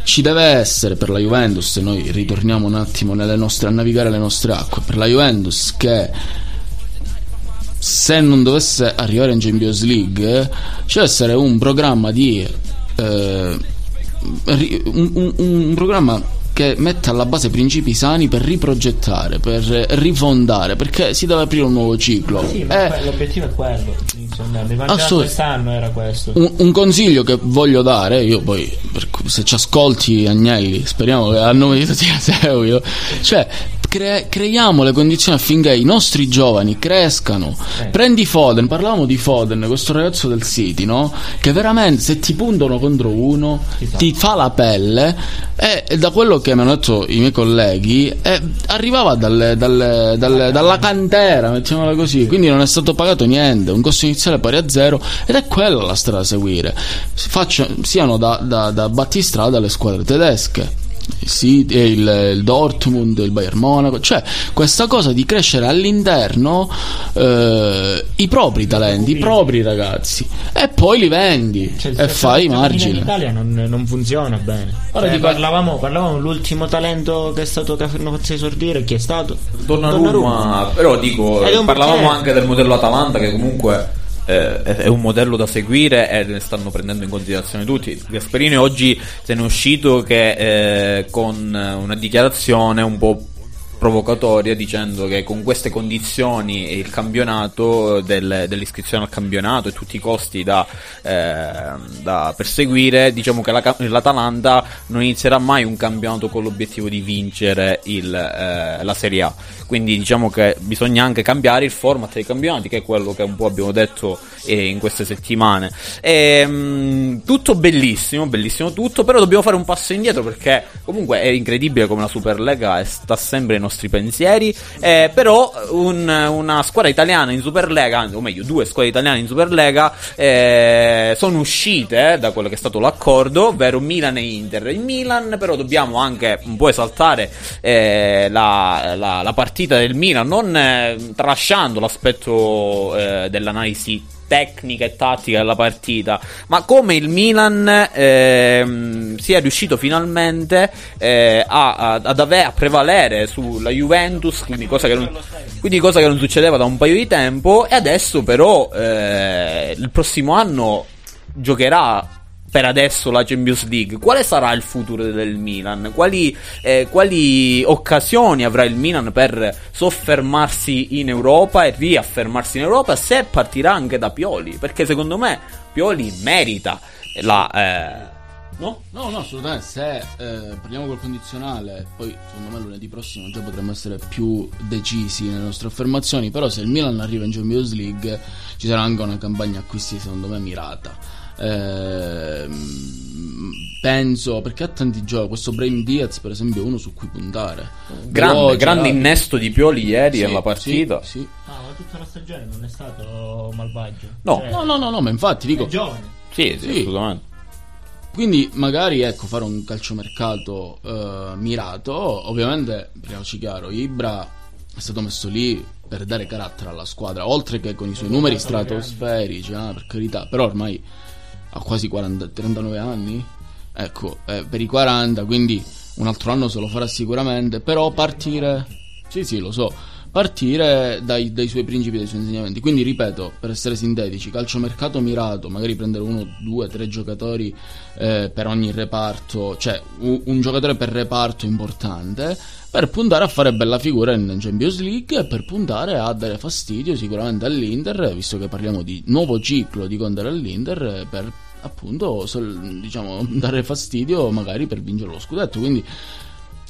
ci deve essere per la Juventus se noi ritorniamo un attimo nelle nostre, a navigare le nostre acque per la Juventus che se non dovesse arrivare in Champions League ci deve essere un programma di eh, un, un- un programma che metta alla base principi sani per riprogettare, per rifondare, perché si deve aprire un nuovo ciclo. Sì, ma Eh, l'obiettivo è quello. Assolut- quest'anno era questo. un, un consiglio che voglio dare, io poi per- se ci ascolti Agnelli, speriamo che a nome di tutti seguito, cioè cre- creiamo le condizioni affinché i nostri giovani crescano. Eh. Prendi Foden, parlavamo di Foden, questo ragazzo del City, no? Che veramente se ti puntano contro uno ti fa la pelle e, da quello che mi hanno detto i miei colleghi eh, arrivava dalle- dalle- dalle- dalla cantera, mettiamola così, quindi non è stato pagato niente, un costo iniziale pari a zero ed è quella la strada da seguire. Si faccia- siano da, da, da battistrada alle squadre tedesche. Sì, e il, il Dortmund, il Bayern Monaco, cioè questa cosa di crescere all'interno eh, i propri talenti, i propri ragazzi e poi li vendi Cioè, e fai i in margini. Italia non, non funziona bene. Ora Cioè, parlavamo, parlavamo l'ultimo talento che è stato che hanno fatto esordire, chi è stato? Donnarumma, però dico, un parlavamo portiere. anche del modello Atalanta che comunque eh, è un modello da seguire e ne stanno prendendo in considerazione tutti. Gasperini oggi se ne è uscito che eh, con una dichiarazione un po' provocatoria dicendo che con queste condizioni il campionato del- dell'iscrizione al campionato e tutti i costi da, eh, da perseguire diciamo che la l'Atalanta non inizierà mai un campionato con l'obiettivo di vincere il, eh, la Serie A. Quindi diciamo che bisogna anche cambiare il format dei campionati che è quello che un po' abbiamo detto eh, in queste settimane. Ehm, tutto bellissimo bellissimo tutto però dobbiamo fare un passo indietro perché comunque è incredibile come la Superlega sta sempre nei nostri pensieri. Eh, però un- una squadra italiana in Superlega o meglio due squadre italiane in Superlega eh, sono uscite eh, da quello che è stato l'accordo ovvero Milan e Inter. Il Milan però dobbiamo anche un po' esaltare eh, la, la- la partita del Milan non eh, tralasciando l'aspetto eh, dell'analisi tecnica e tattica della partita, ma come il Milan ehm, sia riuscito finalmente eh, a, a- avere, a prevalere sulla Juventus, quindi cosa, che non, quindi cosa che non succedeva da un paio di tempo, e adesso però eh, il prossimo anno giocherà per adesso la Champions League. Quale sarà il futuro del Milan? Quali, eh, quali occasioni avrà il Milan per soffermarsi in Europa e riaffermarsi in Europa? Se partirà anche da Pioli, perché secondo me Pioli merita la. eh, no? No, no, assolutamente. Se eh, parliamo col condizionale, poi secondo me lunedì prossimo già potremmo essere più decisi nelle nostre affermazioni. Però se il Milan arriva in Champions League, ci sarà anche una campagna acquisti, secondo me, mirata. Ehm, penso perché ha tanti giochi. Questo Brain Diaz, per esempio, è uno su cui puntare. Grande, Veloce, grande rapido. innesto di Pioli ieri Sì, alla partita. Sì, sì. Ah, ma tutta la stagione non è stato malvagio. No. Cioè, No, no, no, no, ma infatti dico. è giovane. Sì, sì, Sì. assolutamente. Quindi magari ecco fare un calciomercato eh, mirato, ovviamente parliamoci chiaro, Ibra è stato messo lì per dare carattere alla squadra, oltre che con i suoi numeri stratosferici, ah, per carità, però ormai ha quasi 40, 39 anni, ecco, eh, per i 40, quindi un altro anno se lo farà sicuramente, però partire, sì sì lo so, partire dai, dai suoi principi, dai suoi insegnamenti. Quindi ripeto, per essere sintetici, calciomercato mirato, magari prendere uno, due, tre giocatori eh, per ogni reparto, cioè u- un, giocatore per reparto importante, per puntare a fare bella figura in Champions League e per puntare a dare fastidio sicuramente all'Inter, visto che parliamo di nuovo ciclo di Conte all'Inter, per appunto diciamo dare fastidio magari per vincere lo scudetto. Quindi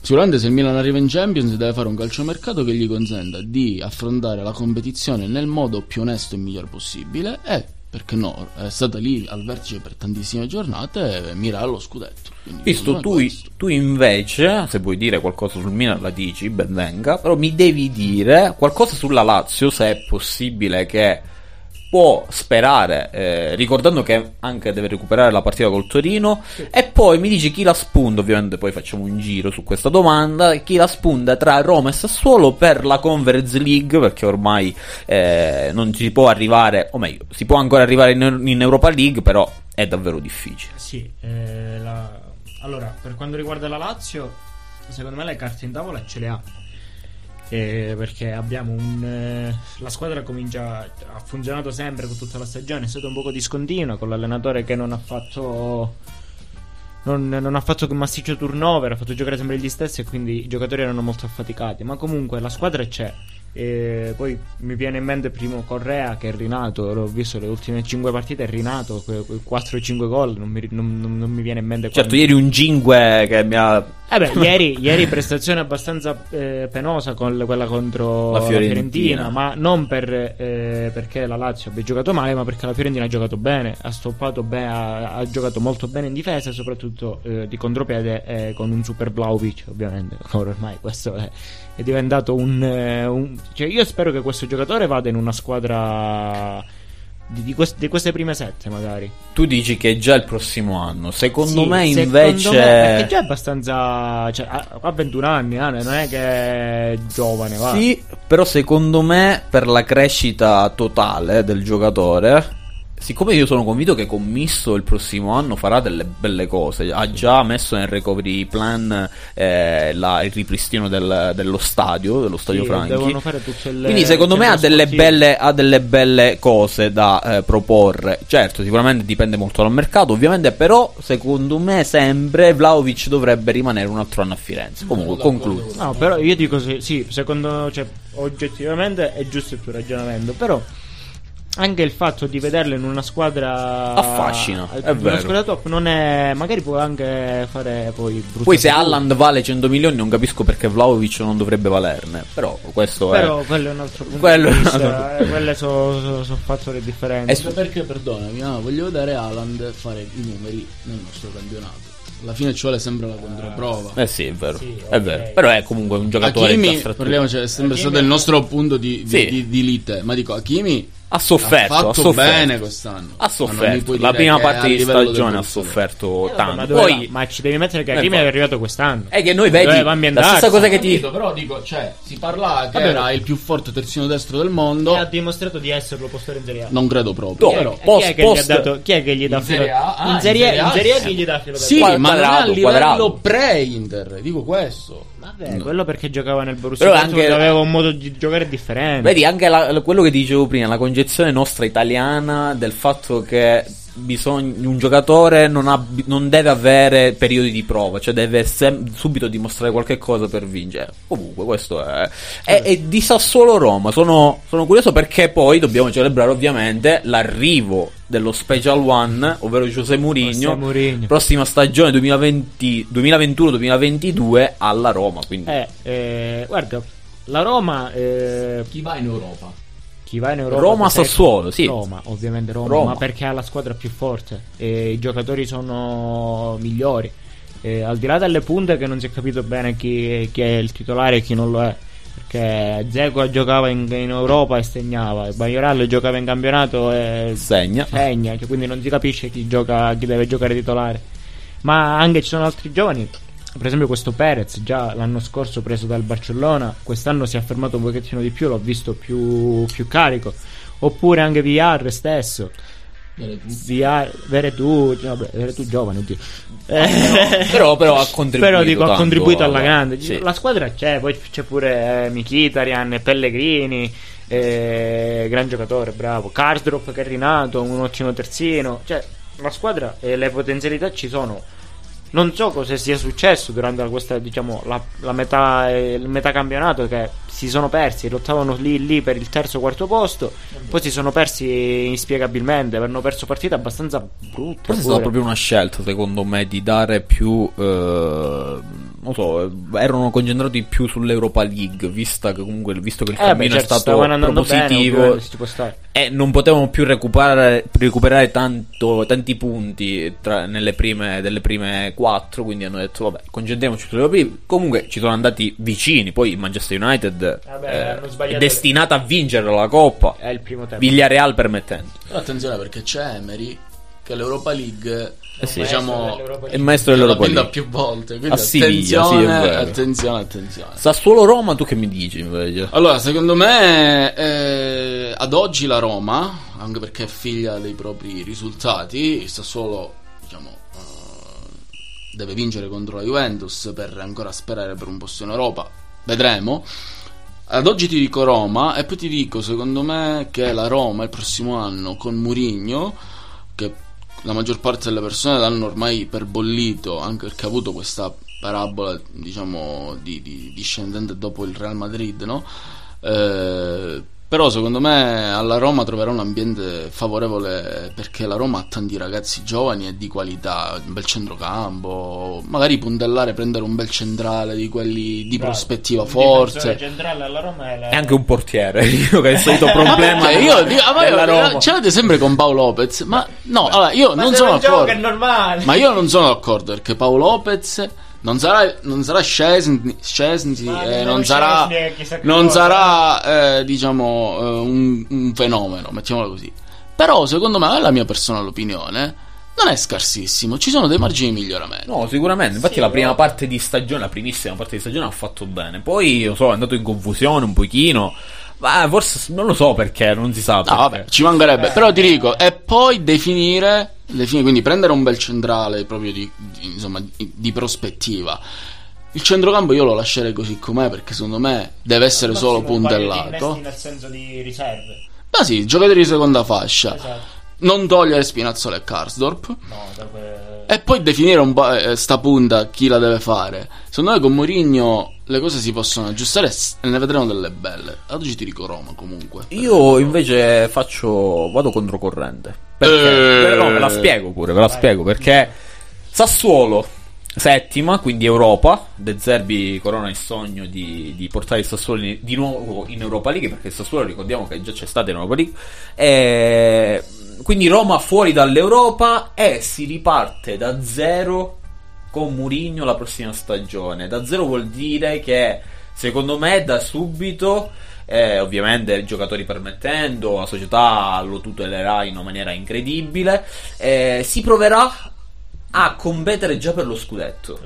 Sicuramente se il Milan arriva in Champions deve fare un calciomercato che gli consenta di affrontare la competizione nel modo più onesto e migliore possibile e, perché no, è stata lì al vertice per tantissime giornate e mira allo scudetto. Visto tu, tu invece, se vuoi dire qualcosa sul Milan la dici, ben venga, però mi devi dire qualcosa sulla Lazio, se è possibile che può sperare, eh, ricordando che anche deve recuperare la partita col Torino, e poi mi dici chi la spunta, ovviamente poi facciamo un giro su questa domanda, chi la spunta tra Roma e Sassuolo per la Conference League, perché ormai eh, non si può arrivare, o meglio, si può ancora arrivare in, in Europa League, però è davvero difficile. Sì, eh, la- allora, per quanto riguarda la Lazio, secondo me le carte in tavola ce le ha. Eh, perché abbiamo un. eh, la squadra comincia. ha funzionato sempre con tutta la stagione. È stata un poco discontinua con l'allenatore che non ha fatto. Non, non ha fatto che massiccio turnover, ha fatto giocare sempre gli stessi e quindi i giocatori erano molto affaticati. Ma comunque la squadra c'è. E poi mi viene in mente primo Correa che è rinato. L'ho visto le ultime 5 partite, è rinato. que- que- 4-5 gol. Non mi, non- non- mi viene in mente Certo, quando- ieri un Cinque che mi ha eh beh, ieri, ieri prestazione abbastanza eh, penosa con quella contro La la Fiorentina. Fiorentina, ma non per, eh, perché la Lazio abbia giocato male, ma perché la Fiorentina ha giocato bene, ha stoppato bene, ha, ha giocato molto bene in difesa soprattutto eh, di contropiede eh, con un super Vlaovic, ovviamente. Ormai questo è, è diventato un, eh, un- cioè io spero che questo giocatore vada in una squadra di, di quest- di queste prime sette magari. Tu dici che è già il prossimo anno. Secondo Sì, me secondo invece. me- perché già è abbastanza. Cioè, ha, ha 21 anni, ah, non è che è giovane, va. Sì, però secondo me per la crescita totale del giocatore, siccome io sono convinto che con Misto il prossimo anno farà delle belle cose, ha già messo nel recovery plan eh, la- il ripristino del- dello stadio, dello stadio Sì, Franchi. le- Quindi secondo me ha delle, belle, ha delle belle cose da eh, proporre. Certo, sicuramente dipende molto dal mercato, ovviamente, però secondo me sempre Vlaovic dovrebbe rimanere un altro anno a Firenze. Comunque, concludo. No, però io dico sì, sì, secondo cioè, oggettivamente è giusto il tuo ragionamento, però anche il fatto di vederlo in una squadra Affascina, in è una vero. squadra top non è magari può anche fare poi Poi se. Alland vale 100 milioni non capisco perché Vlaovic non dovrebbe valerne. Però questo però è... quello è un altro punto Quello è di un vista, altro- eh, quelle sono fattori differenti È Perché, perché, perdonami, no, voglio vedere Haaland fare i numeri nel nostro campionato. Alla fine ci vuole sempre la controprova. Eh sì, è vero. Sì, È ok. vero. Però è comunque un giocatore Hakimi, ha fratture. parliamoci, è sempre Hakimi- stato il nostro punto di, di, Sì. di- di lite. Ma dico, Hakimi Ha sofferto, ha ha fatto sofferto. bene quest'anno. Ha sofferto. La prima parte di stagione ha sofferto Eh, vabbè, tanto. ma, dove Poi va? ma ci devi mettere che Eh, Hakimi è poi- arrivato quest'anno è che noi vedi Doveva la stessa cosa che ti Capito, però dico, cioè, si parlava che Vabbè, era il più forte terzino destro del mondo. e ha dimostrato di esserlo postore in Serie A Non credo proprio. No, però. Post- chi è che post- gli ha dato chi è che gli dà In filo Serie A? Ah, in Serie A, in Serie A chi gli dà filo Sì, Quadrato, ma è a livello pre-Inter, dico questo. Vabbè, quello perché giocava nel Borussia Però anche- aveva un modo di giocare differente. Vedi anche la- quello che dicevo prima, la concezione nostra italiana del fatto che bisogna, un giocatore non, ha- non deve avere periodi di prova, cioè deve sem- subito dimostrare qualche cosa per vincere. Comunque, questo è. è, è di Sassuolo Roma. Sono, sono curioso perché poi dobbiamo celebrare ovviamente l'arrivo dello Special One, ovvero José Mourinho. José Mourinho. Prossima stagione 2020 2021-2022 alla Roma. Quindi Eh, eh, guarda, la Roma eh, Chi va in Europa? Chi va in Europa Roma, Sassuolo, sì. Roma, ovviamente Roma, Roma. ma perché ha la squadra più forte e i giocatori sono migliori. Eh, al di là delle punte che non si è capito bene chi, chi è il titolare e chi non lo è. Perché Zeko giocava in, in Europa e segnava, e Bagliorello giocava in campionato e segna. segna, quindi non si capisce chi, gioca, chi deve giocare titolare. Ma anche ci sono altri giovani, per esempio questo Perez, già l'anno scorso preso dal Barcellona, quest'anno si è affermato un pochettino di più, l'ho visto più, più carico. Oppure anche VR stesso. VR, Veretù, vabbè, Veretù giovane, oddio. Eh, Però, però ha contribuito. però dico, ha contribuito alla grande. sì. La squadra c'è, poi c'è pure eh, Mkhitaryan, Pellegrini, eh, gran giocatore, bravo. Karsdorp che è rinato, un ottimo terzino. Cioè, la squadra e le potenzialità ci sono. Non so cosa sia successo durante questa, diciamo, la, la metà, eh, il metà campionato che si sono persi, lottavano lì lì per il terzo quarto posto, poi si sono persi inspiegabilmente, hanno perso partite abbastanza brutte. Forse è stata proprio una scelta, secondo me, di dare più. eh, non so, eh, erano concentrati più sull'Europa League, vista che comunque, visto che il Eh, beh, cammino certo, è stato bene, stare. e non potevano più recuperare, recuperare tanto, tanti punti tra- nelle prime, delle prime quattro. Quindi hanno detto, vabbè, concentriamoci sull'Europa League. Comunque ci sono andati vicini. Poi il Manchester United Vabbè, eh, hanno è destinata a vincere la Coppa. È il primo tempo. Villareal permettendo. Però attenzione perché c'è Emery che l'Europa League Eh sì. diciamo È il maestro dell'Europa League. più volte, quindi A Siviglia, sì, attenzione, vero. attenzione, attenzione. Sassuolo-Roma, tu che mi dici invece? Allora, secondo me eh, ad oggi la Roma, anche perché è figlia dei propri risultati, il Sassuolo diciamo eh, deve vincere contro la Juventus per ancora sperare per un posto in Europa. Vedremo. Ad oggi ti dico Roma e poi ti dico secondo me che la Roma il prossimo anno con Murigno che la maggior parte delle persone l'hanno ormai perbollito anche perché ha avuto questa parabola diciamo di, di- discendente dopo il Real Madrid no? Eh, però secondo me alla Roma troverà un ambiente favorevole perché la Roma ha tanti ragazzi giovani e di qualità, un bel centrocampo, magari puntellare, prendere un bel centrale di quelli di prospettiva forte. centrale alla Roma è la... E anche un portiere, io che è il solito problema Cioè, io dico, Roma. ce l'avete sempre con Paolo Lopez, ma no, allora io Ma non sono d'accordo. è normale. Ma io non sono d'accordo perché Paolo Lopez non sarà, non sarà Scesni, Scesni, eh, non sarà, che non sarà eh, diciamo eh, un, un fenomeno, mettiamolo così. Però, secondo me, è la mia personale opinione, non è scarsissimo. Ci sono dei margini di miglioramento. No, sicuramente. Infatti, Sì, la prima parte di stagione, la primissima parte di stagione, ha fatto bene. Poi, lo so, è andato in confusione un pochino. Ma forse non lo so perché, non si sa. No, perché. vabbè, ci mancherebbe. Però ti dico, e poi definire, definire, quindi prendere un bel centrale proprio di, di- insomma, di, di prospettiva. Il centrocampo io lo lascerei così com'è perché secondo me deve essere solo puntellato. Nel senso di riserve. Ma sì, giocatori di seconda fascia. Esatto. Non togliere Spinazzola e Karsdorp. No, que- E poi definire un po' eh, sta punta chi la deve fare. Secondo me con Mourinho le cose si possono aggiustare e ne vedremo delle belle. Ad oggi ti dico Roma comunque. Io invece faccio. vado controcorrente. Perché? Eh. Però ve la spiego pure, ve la spiego perché Sassuolo, settima, quindi Europa. De Zerbi corona il sogno di, di portare il Sassuolo in- di nuovo in Europa League. Perché il Sassuolo ricordiamo che già c'è stato in Europa League. E quindi Roma fuori dall'Europa e si riparte da zero con Mourinho la prossima stagione. Da zero vuol dire che secondo me da subito, eh, ovviamente giocatori permettendo, la società lo tutelerà in una maniera incredibile, eh, si proverà a competere già per lo scudetto.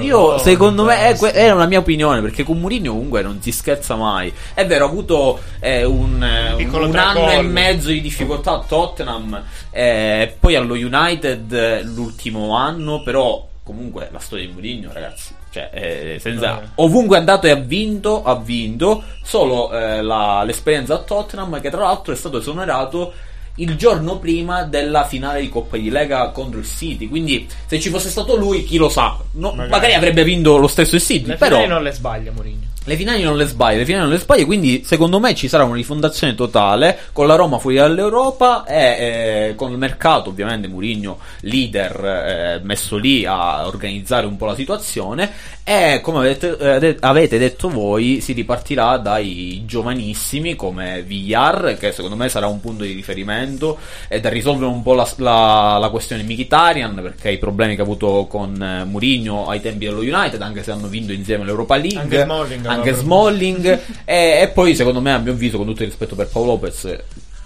Io, secondo me, è, è una mia opinione. Perché con Mourinho comunque non si scherza mai. È vero, ha avuto eh, un, eh, piccolo un anno e mezzo di difficoltà a Tottenham. eh, poi allo United eh, l'ultimo anno. Però, comunque, la storia di Mourinho, ragazzi. Cioè, eh, senza, Eh. ovunque è andato e ha vinto, ha vinto. Solo eh, la- l'esperienza a Tottenham, che tra l'altro è stato esonerato il giorno prima della finale di Coppa di Lega contro il City. Quindi, se ci fosse stato lui, chi lo sa, No, magari. Magari. avrebbe vinto lo stesso il City. Le però non le sbaglia Mourinho. Le finali non le sbaglia, le finali non le sbaglia. Quindi, secondo me, ci sarà una rifondazione totale con la Roma fuori dall'Europa e eh, con il mercato, ovviamente, Mourinho, leader, eh, messo lì a organizzare un po' la situazione. E come avete, eh, avete detto voi, si ripartirà dai giovanissimi come Villar, che secondo me sarà un punto di riferimento, e da risolvere un po' la, la- la questione Mkhitaryan, perché i problemi che ha avuto con eh, Mourinho ai tempi dello United, anche se hanno vinto insieme l'Europa League, Anche Smalling anche Smalling, e, e poi secondo me, a mio avviso, con tutto il rispetto per Paolo Lopez,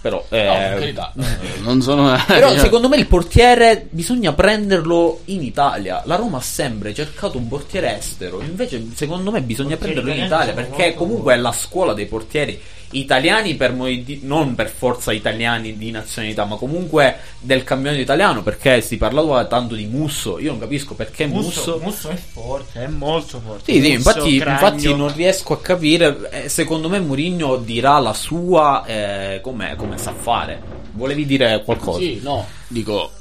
però... eh, No, per carità, eh, non sono. però secondo me il portiere bisogna prenderlo in Italia. La Roma ha sempre cercato un portiere estero. Invece, secondo me, bisogna Portieri prenderlo in Italia. Perché comunque è la scuola dei portieri italiani per noi di- non per forza italiani di nazionalità, ma comunque del campionato italiano. Perché si parlava tanto di Musso. Io non capisco perché Musso. Musso, Musso è forte, è molto forte. Sì, sì, Musso, infatti, infatti non riesco a capire. eh, secondo me Mourinho dirà la sua eh, come, come sa fare. Volevi dire qualcosa? Sì, no, dico.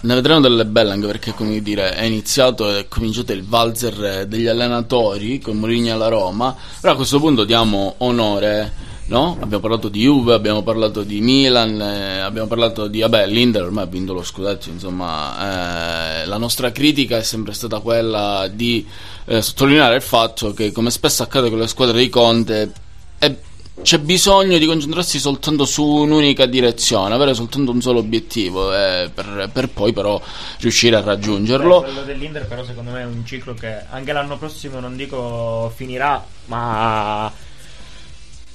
Ne vedremo delle belle anche perché, come dire, è iniziato e è cominciato il valzer degli allenatori con Mourinho alla Roma. Però a questo punto diamo onore, no? Abbiamo parlato di Juve, abbiamo parlato di Milan, eh, abbiamo parlato di. Vabbè, l'Inter ormai ha vinto lo scudetto, insomma. eh, la nostra critica è sempre stata quella di eh, sottolineare il fatto che, come spesso accade con le squadre di Conte, è c'è bisogno di concentrarsi soltanto su un'unica direzione, avere soltanto un solo obiettivo eh, per, per poi però riuscire a Beh, raggiungerlo. quello dell'Inter però secondo me è un ciclo che anche l'anno prossimo non dico finirà, ma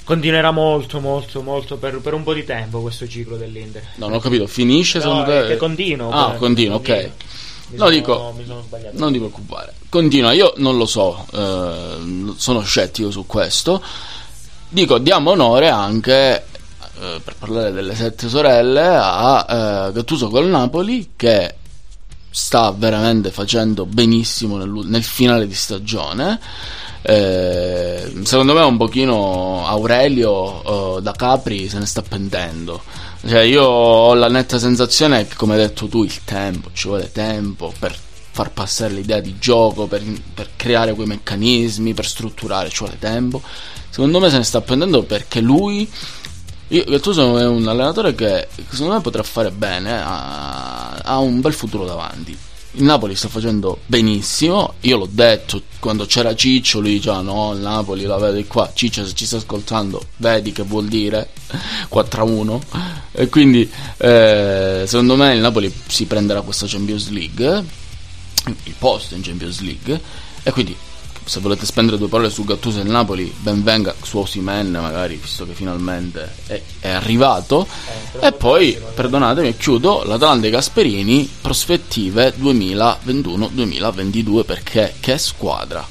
continuerà molto molto molto per, per un po' di tempo questo ciclo dell'Inter. No, non ho capito, finisce No, secondo te? che continua, Ah, poi, continua, ok. continua. Mi No, sono- dico, mi sono sbagliato. non ti preoccupare. Continua, io non lo so, eh, sono scettico su questo. Dico, diamo onore anche, eh, per parlare delle sette sorelle, a eh, Gattuso col Napoli che sta veramente facendo benissimo nel, nel finale di stagione. Eh, secondo me un pochino Aurelio eh, da Capri se ne sta pentendo. Cioè, io ho la netta sensazione che, come hai detto tu, il tempo, ci vuole tempo per far passare l'idea di gioco, per, per creare quei meccanismi, per strutturare, ci vuole tempo. Secondo me se ne sta pendendo perché lui io, Gattuso è un allenatore che secondo me potrà fare bene, ha, ha un bel futuro davanti. Il Napoli sta facendo benissimo, io l'ho detto quando c'era Ciccio, lui diceva no, il Napoli la vedi qua, Ciccio se ci sta ascoltando vedi che vuol dire 4-1 e quindi eh, secondo me il Napoli si prenderà questa Champions League, il posto in Champions League e quindi se volete spendere due parole su Gattuso e il Napoli, ben venga su Osimen magari, visto che finalmente è, è arrivato. e poi, perdonatemi, chiudo, l'Atalanta e Gasperini, prospettive 2021-2022, perché che squadra.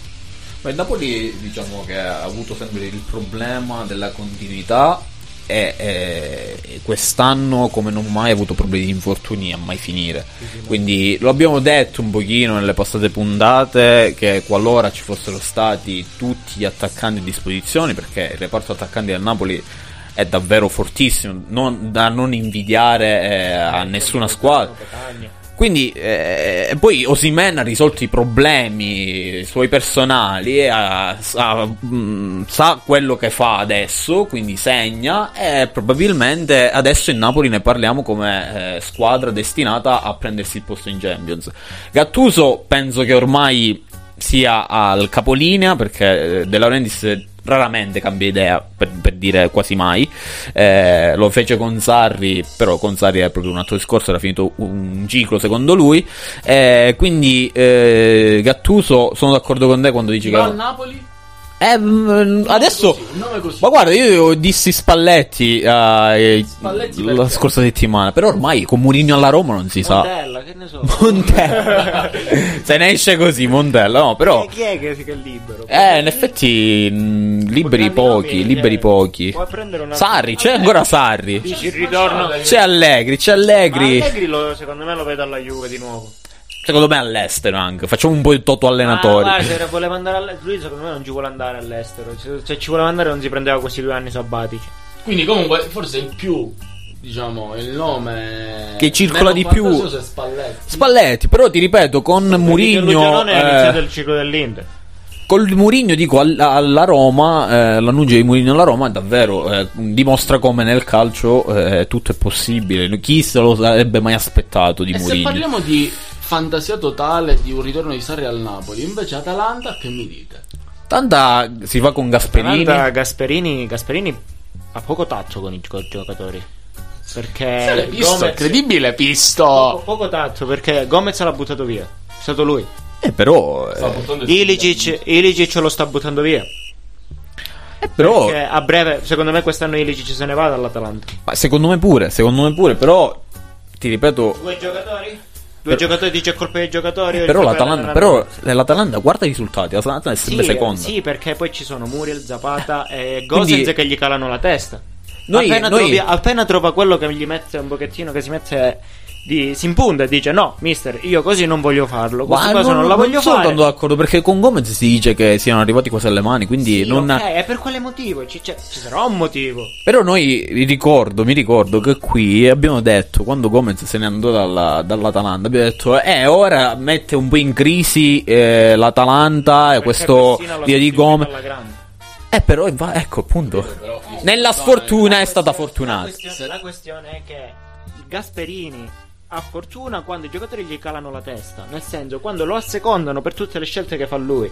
Il Napoli diciamo che ha avuto sempre il problema della continuità e, e- quest'anno come non mai ha avuto problemi di infortuni a mai finire. Quindi lo abbiamo detto un pochino nelle passate puntate che qualora ci fossero stati tutti gli attaccanti a disposizione, perché il reparto attaccanti del Napoli è davvero fortissimo, non- da non invidiare eh, a nessuna squadra. Quindi, eh, poi Osimen ha risolto i problemi suoi personali, ha- sa, mm, sa quello che fa adesso, quindi segna e probabilmente adesso in Napoli ne parliamo come eh, squadra destinata a prendersi il posto in Champions. Gattuso penso che ormai sia al capolinea perché eh, De Laurentiis raramente cambia idea per, per dire quasi mai Eh, lo fece con Sarri però con Sarri è proprio un altro discorso era finito un ciclo secondo lui Eh, quindi eh, Gattuso sono d'accordo con te quando dici al che Napoli? Eh, mm, adesso così, ma guarda io dissi Spalletti, eh, Spalletti la scorsa settimana però ormai con Mourinho alla Roma non si sa Montella, che ne so. Montella se ne esce così Montella no però Eh, chi è che, è libero? eh, in effetti mh, liberi Con tanti pochi, nomi, liberi eh, pochi. Sarri, c'è ancora Sarri. Dici. C'è Allegri, c'è Ma Allegri. Allegri lo- secondo me lo vedo alla Juve di nuovo. Secondo me all'estero anche. Facciamo un po' di toto allenatori. Ma guarda, se voleva andare all'estero, lui secondo me non ci vuole andare all'estero. Se, se ci voleva andare non si prendeva questi due anni sabbatici. Quindi comunque forse il più, diciamo, il nome... Che circola di più. è Spalletti. Spalletti, però ti ripeto, con Murigno. Lugianone è iniziato Eh, il ciclo dell'Inter. col Murigno, dico al- alla Roma, eh, l'annuncio di Murigno alla Roma è davvero eh, dimostra come nel calcio eh, tutto è possibile. Chi se lo sarebbe mai aspettato di E se Murigno? parliamo di fantasia totale di un ritorno di Sarri al Napoli, invece Atalanta, che mi dite? Tanta si fa con Gasperini. Atalanta, Gasperini, Gasperini ha poco tatto con i gio- giocatori. Perché Pisto, Gomez- incredibile poco, Pisto! poco tatto perché Gomez l'ha buttato via. È stato lui. Eh, però. eh, Ilicic, Ilicic lo sta buttando via. eh, però Perché a breve, secondo me, quest'anno Ilicic se ne va dall'Atalanta. ma secondo me pure, secondo me pure, però. Ti ripeto. Due giocatori? Due giocatori dice colpa dei giocatori. il Però l'Atalanta, però l'Atalanta guarda i risultati. L'Atalanta è sempre Sì, seconda. sì, perché poi ci sono Muriel, Zapata e Quindi- Gosens che gli calano la testa. Noi- appena, noi- trovi- appena trova quello che gli mette un pochettino, che si mette. Di, si impunta e dice: No, mister, io così non voglio farlo. Questa Ma cosa non, la voglio sono fare. tanto d'accordo perché con Gomez si dice che siano arrivati quasi alle mani. Quindi Sì, non. ok, e per quale motivo? Ci, c'è- ci sarà un motivo. Però noi mi ricordo, mi ricordo che qui abbiamo detto, quando Gomez se ne andò dalla- dall'Atalanta, abbiamo detto, eh, ora mette un po' in crisi eh, l'Atalanta e questo via di Gomez. Eh, però, inva- ecco appunto. Nella sfortuna è stata fortunata. la questione è che Gasperini ha fortuna quando i giocatori gli calano la testa. Nel senso, quando lo assecondano per tutte le scelte che fa lui.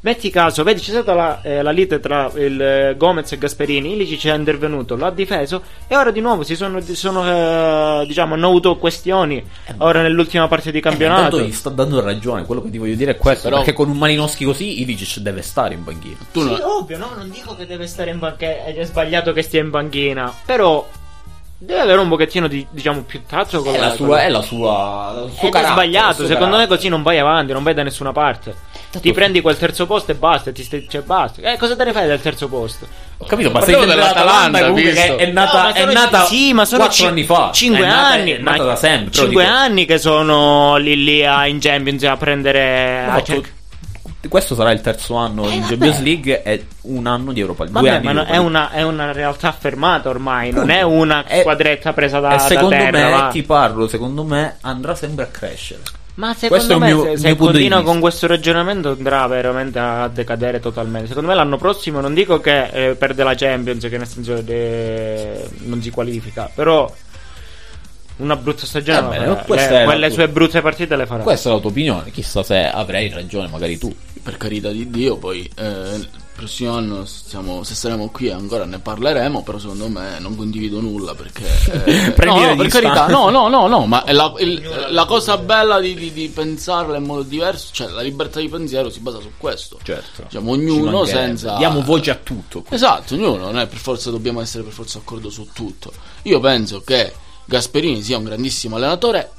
Metti caso, vedi, c'è stata la, eh, la lite tra il eh, Gomez e Gasperini. Ilicic è intervenuto, l'ha difeso. E ora di nuovo si sono, sono, eh, diciamo, hanno avuto questioni. Ora nell'ultima parte di Eh, campionato. intanto gli sta dando ragione, quello che ti voglio dire è questo. però- Perché con un Malinowski così Ilicic deve stare in banchina. Tu Sì, non- ovvio, no? Non dico che deve stare in banchina. È sbagliato che stia in banchina. Però. Deve avere un pochettino di, diciamo, più tatto con È la sua, è la sua, il suo Ed è carattere, sbagliato, secondo me carattere. così non vai avanti, non vai da nessuna parte. Ti prendi quel terzo posto e basta, ti stai, cioè basta. Eh, cosa te ne fai del terzo posto? Ho capito, ma Parliamo sei dell'Atalanta comunque che è nata, No, è sono- nata sì, ma sono quattro cin- anni fa. Cinque È nata- anni, è nata ma da sempre. però Cinque dico- anni che sono lì lì a, in Champions a prendere. Ma a cerc- questo sarà il terzo anno in vabbè. Champions League e un anno di Europa League. Vabbè, anni ma no- è, una, è una realtà affermata ormai, non è una squadretta presa da, e da secondo terra. me, va. ti parlo, secondo me andrà sempre a crescere. Ma secondo è me mio- se, se continua con questo ragionamento andrà veramente a decadere totalmente. Secondo me l'anno prossimo non dico che eh, perde la Champions, che nel senso eh, non si qualifica, però una brutta stagione Eh questa Le- quelle tua- sue brutte partite le farà. Questa è la tua opinione, chissà se avrai ragione, magari tu. per carità di Dio, poi eh, prossimo anno stiamo, se saremo qui ancora ne parleremo, però secondo me non condivido nulla perché... Eh, no, no, per carità, no, no, no, no, ma la, il- la cosa bella di, di, di pensarla in modo diverso, cioè la libertà di pensiero si basa su questo. Certo. Diciamo, ognuno senza... Diamo voce a tutto. Esatto, ognuno non è per forza, dobbiamo essere per forza d'accordo su tutto. Io penso che Gasperini sia un grandissimo allenatore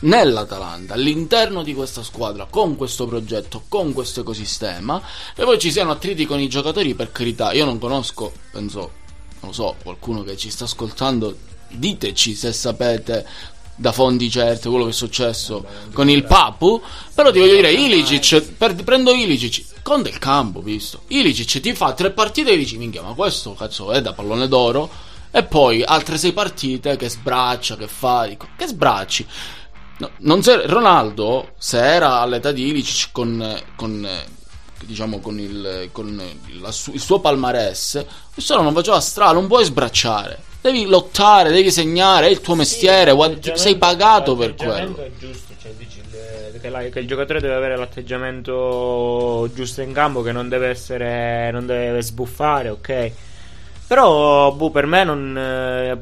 nell'Atalanta, all'interno di questa squadra, con questo progetto, con questo ecosistema, e poi ci siano attriti con i giocatori, per carità, io non conosco, penso, non lo so, qualcuno che ci sta ascoltando, diteci se sapete da fonti certe quello che è successo con il Papu, però ti voglio dire, Ilicic, per- prendo Ilicic, con del campo, visto, Ilicic ti fa tre partite e dici, minchia, ma questo cazzo è da pallone d'oro, e poi altre sei partite che sbraccia, che fa, dico, che sbracci. No, non se- Ronaldo, se era all'età di Ilicic con, con, diciamo con, il, con la su- il suo palmarès, questo non faceva strada, non puoi sbracciare. Devi lottare, devi segnare, è il tuo mestiere, guad- sei pagato per quello. è giusto, cioè dici il- che, la- che il giocatore deve avere l'atteggiamento giusto in campo, che non deve essere, non deve sbuffare, ok. Però, boh, per me non. eh,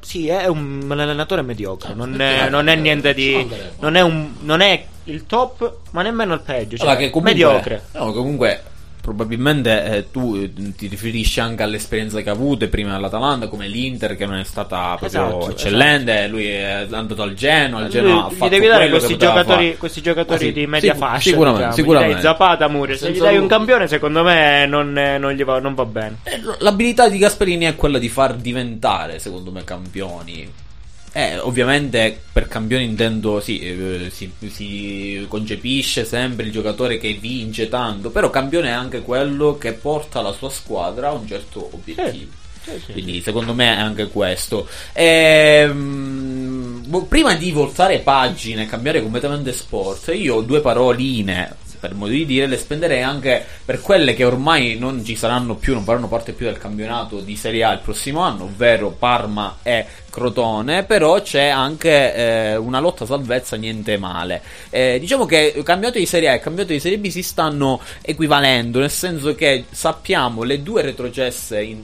sì, è un, un allenatore mediocre. Non è, non è niente di. Non è, un, non è il top, ma nemmeno il peggio. Cioè, Allora, che comunque, mediocre. No, comunque probabilmente eh, tu eh, ti riferisci anche all'esperienza che ha avuto prima all'Atalanta, come l'Inter che non è stata proprio Esatto, eccellente, lui è andato al Genoa, Lui- Genoa ha gli devi dare questi giocatori, questi giocatori Ah, sì, di media sicu- fascia. sicuramente, diciamo. sicuramente. Gli dai Zapata, Muriel. Se gli dai un campione, secondo me non, eh, non gli va, non va bene. Eh, L'abilità di Gasperini è quella di far diventare, secondo me, campioni. Eh, ovviamente per campioni intendo, sì, eh, si, si concepisce sempre il giocatore che vince tanto, però campione è anche quello che porta la sua squadra a un certo obiettivo. Quindi secondo me è anche questo. Ehm, boh, prima di voltare pagine e cambiare completamente sport, io due paroline, per modo di dire, le spenderei anche per quelle che ormai non ci saranno più, non faranno parte più del campionato di Serie A il prossimo anno, ovvero Parma e Crotone, però c'è anche eh, una lotta salvezza niente male. Eh, diciamo che il campionato di Serie A e il campionato di Serie B si stanno equivalendo, nel senso che sappiamo le due retrocesse in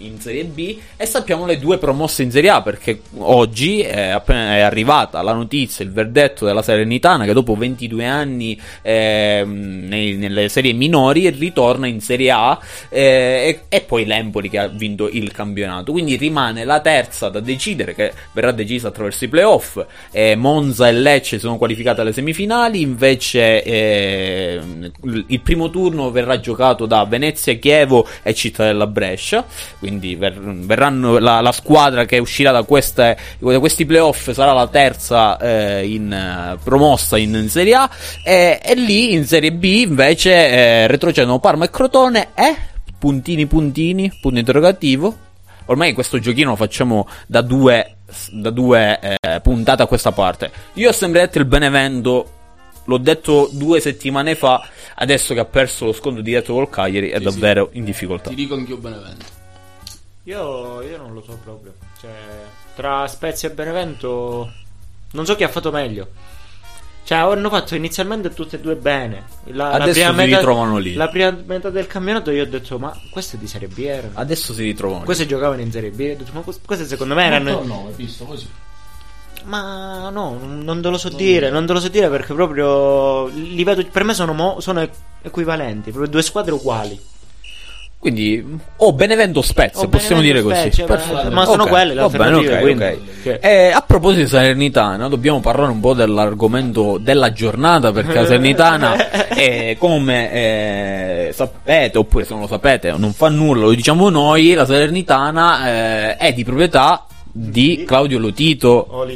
in Serie B e sappiamo le due promosse in Serie A perché oggi è appena è arrivata la notizia, il verdetto della Salernitana che dopo 22 anni ehm, nei- nelle serie minori ritorna in Serie A eh, e, e poi l'Empoli che ha vinto il campionato. Quindi rimane la terza da decidere che verrà decisa attraverso i playoff. Eh, Monza e Lecce sono qualificate alle semifinali invece ehm, il primo turno verrà giocato da Venezia, Chievo e Cittadella Brescia. Quindi ver- verranno la, la squadra che uscirà da, queste, da questi playoff sarà la terza eh, in, eh, promossa in, in Serie A e, e lì in Serie B invece eh, retrocedono Parma e Crotone e puntini puntini punto interrogativo ormai questo giochino lo facciamo da due, da due eh, puntate a questa parte io ho sempre detto il Benevento L'ho detto due settimane fa, adesso che ha perso lo scontro diretto col Cagliari, è Sì, davvero in difficoltà. Ti dico anch'io Benevento. Io, io non lo so proprio. Cioè, tra Spezia e Benevento, non so chi ha fatto meglio. Cioè, hanno fatto inizialmente tutte e due bene. La, la Adesso prima si metà- ritrovano lì. La prima metà del campionato io ho detto, ma queste di Serie B erano. Adesso si ritrovano. Queste giocavano in Serie B. Ho detto, ma quest- queste secondo me erano. No, hai visto così. Ma no, non non te lo so dire. Non te lo so dire perché proprio. Li vedo, per me sono, mo- sono equivalenti. Proprio due squadre uguali. Quindi, o Benevento Spezia, O possiamo dire Benevento così. Spezia, Perfetto. ma sono Ok, quelle le alternative, ok, quindi- ok. Che- Eh, a proposito di Salernitana, dobbiamo parlare un po' dell'argomento della giornata perché la Salernitana, è, come eh, sapete, oppure se non lo sapete, non fa nulla, lo diciamo noi, la Salernitana eh, è di proprietà di Claudio Lotito, Oh,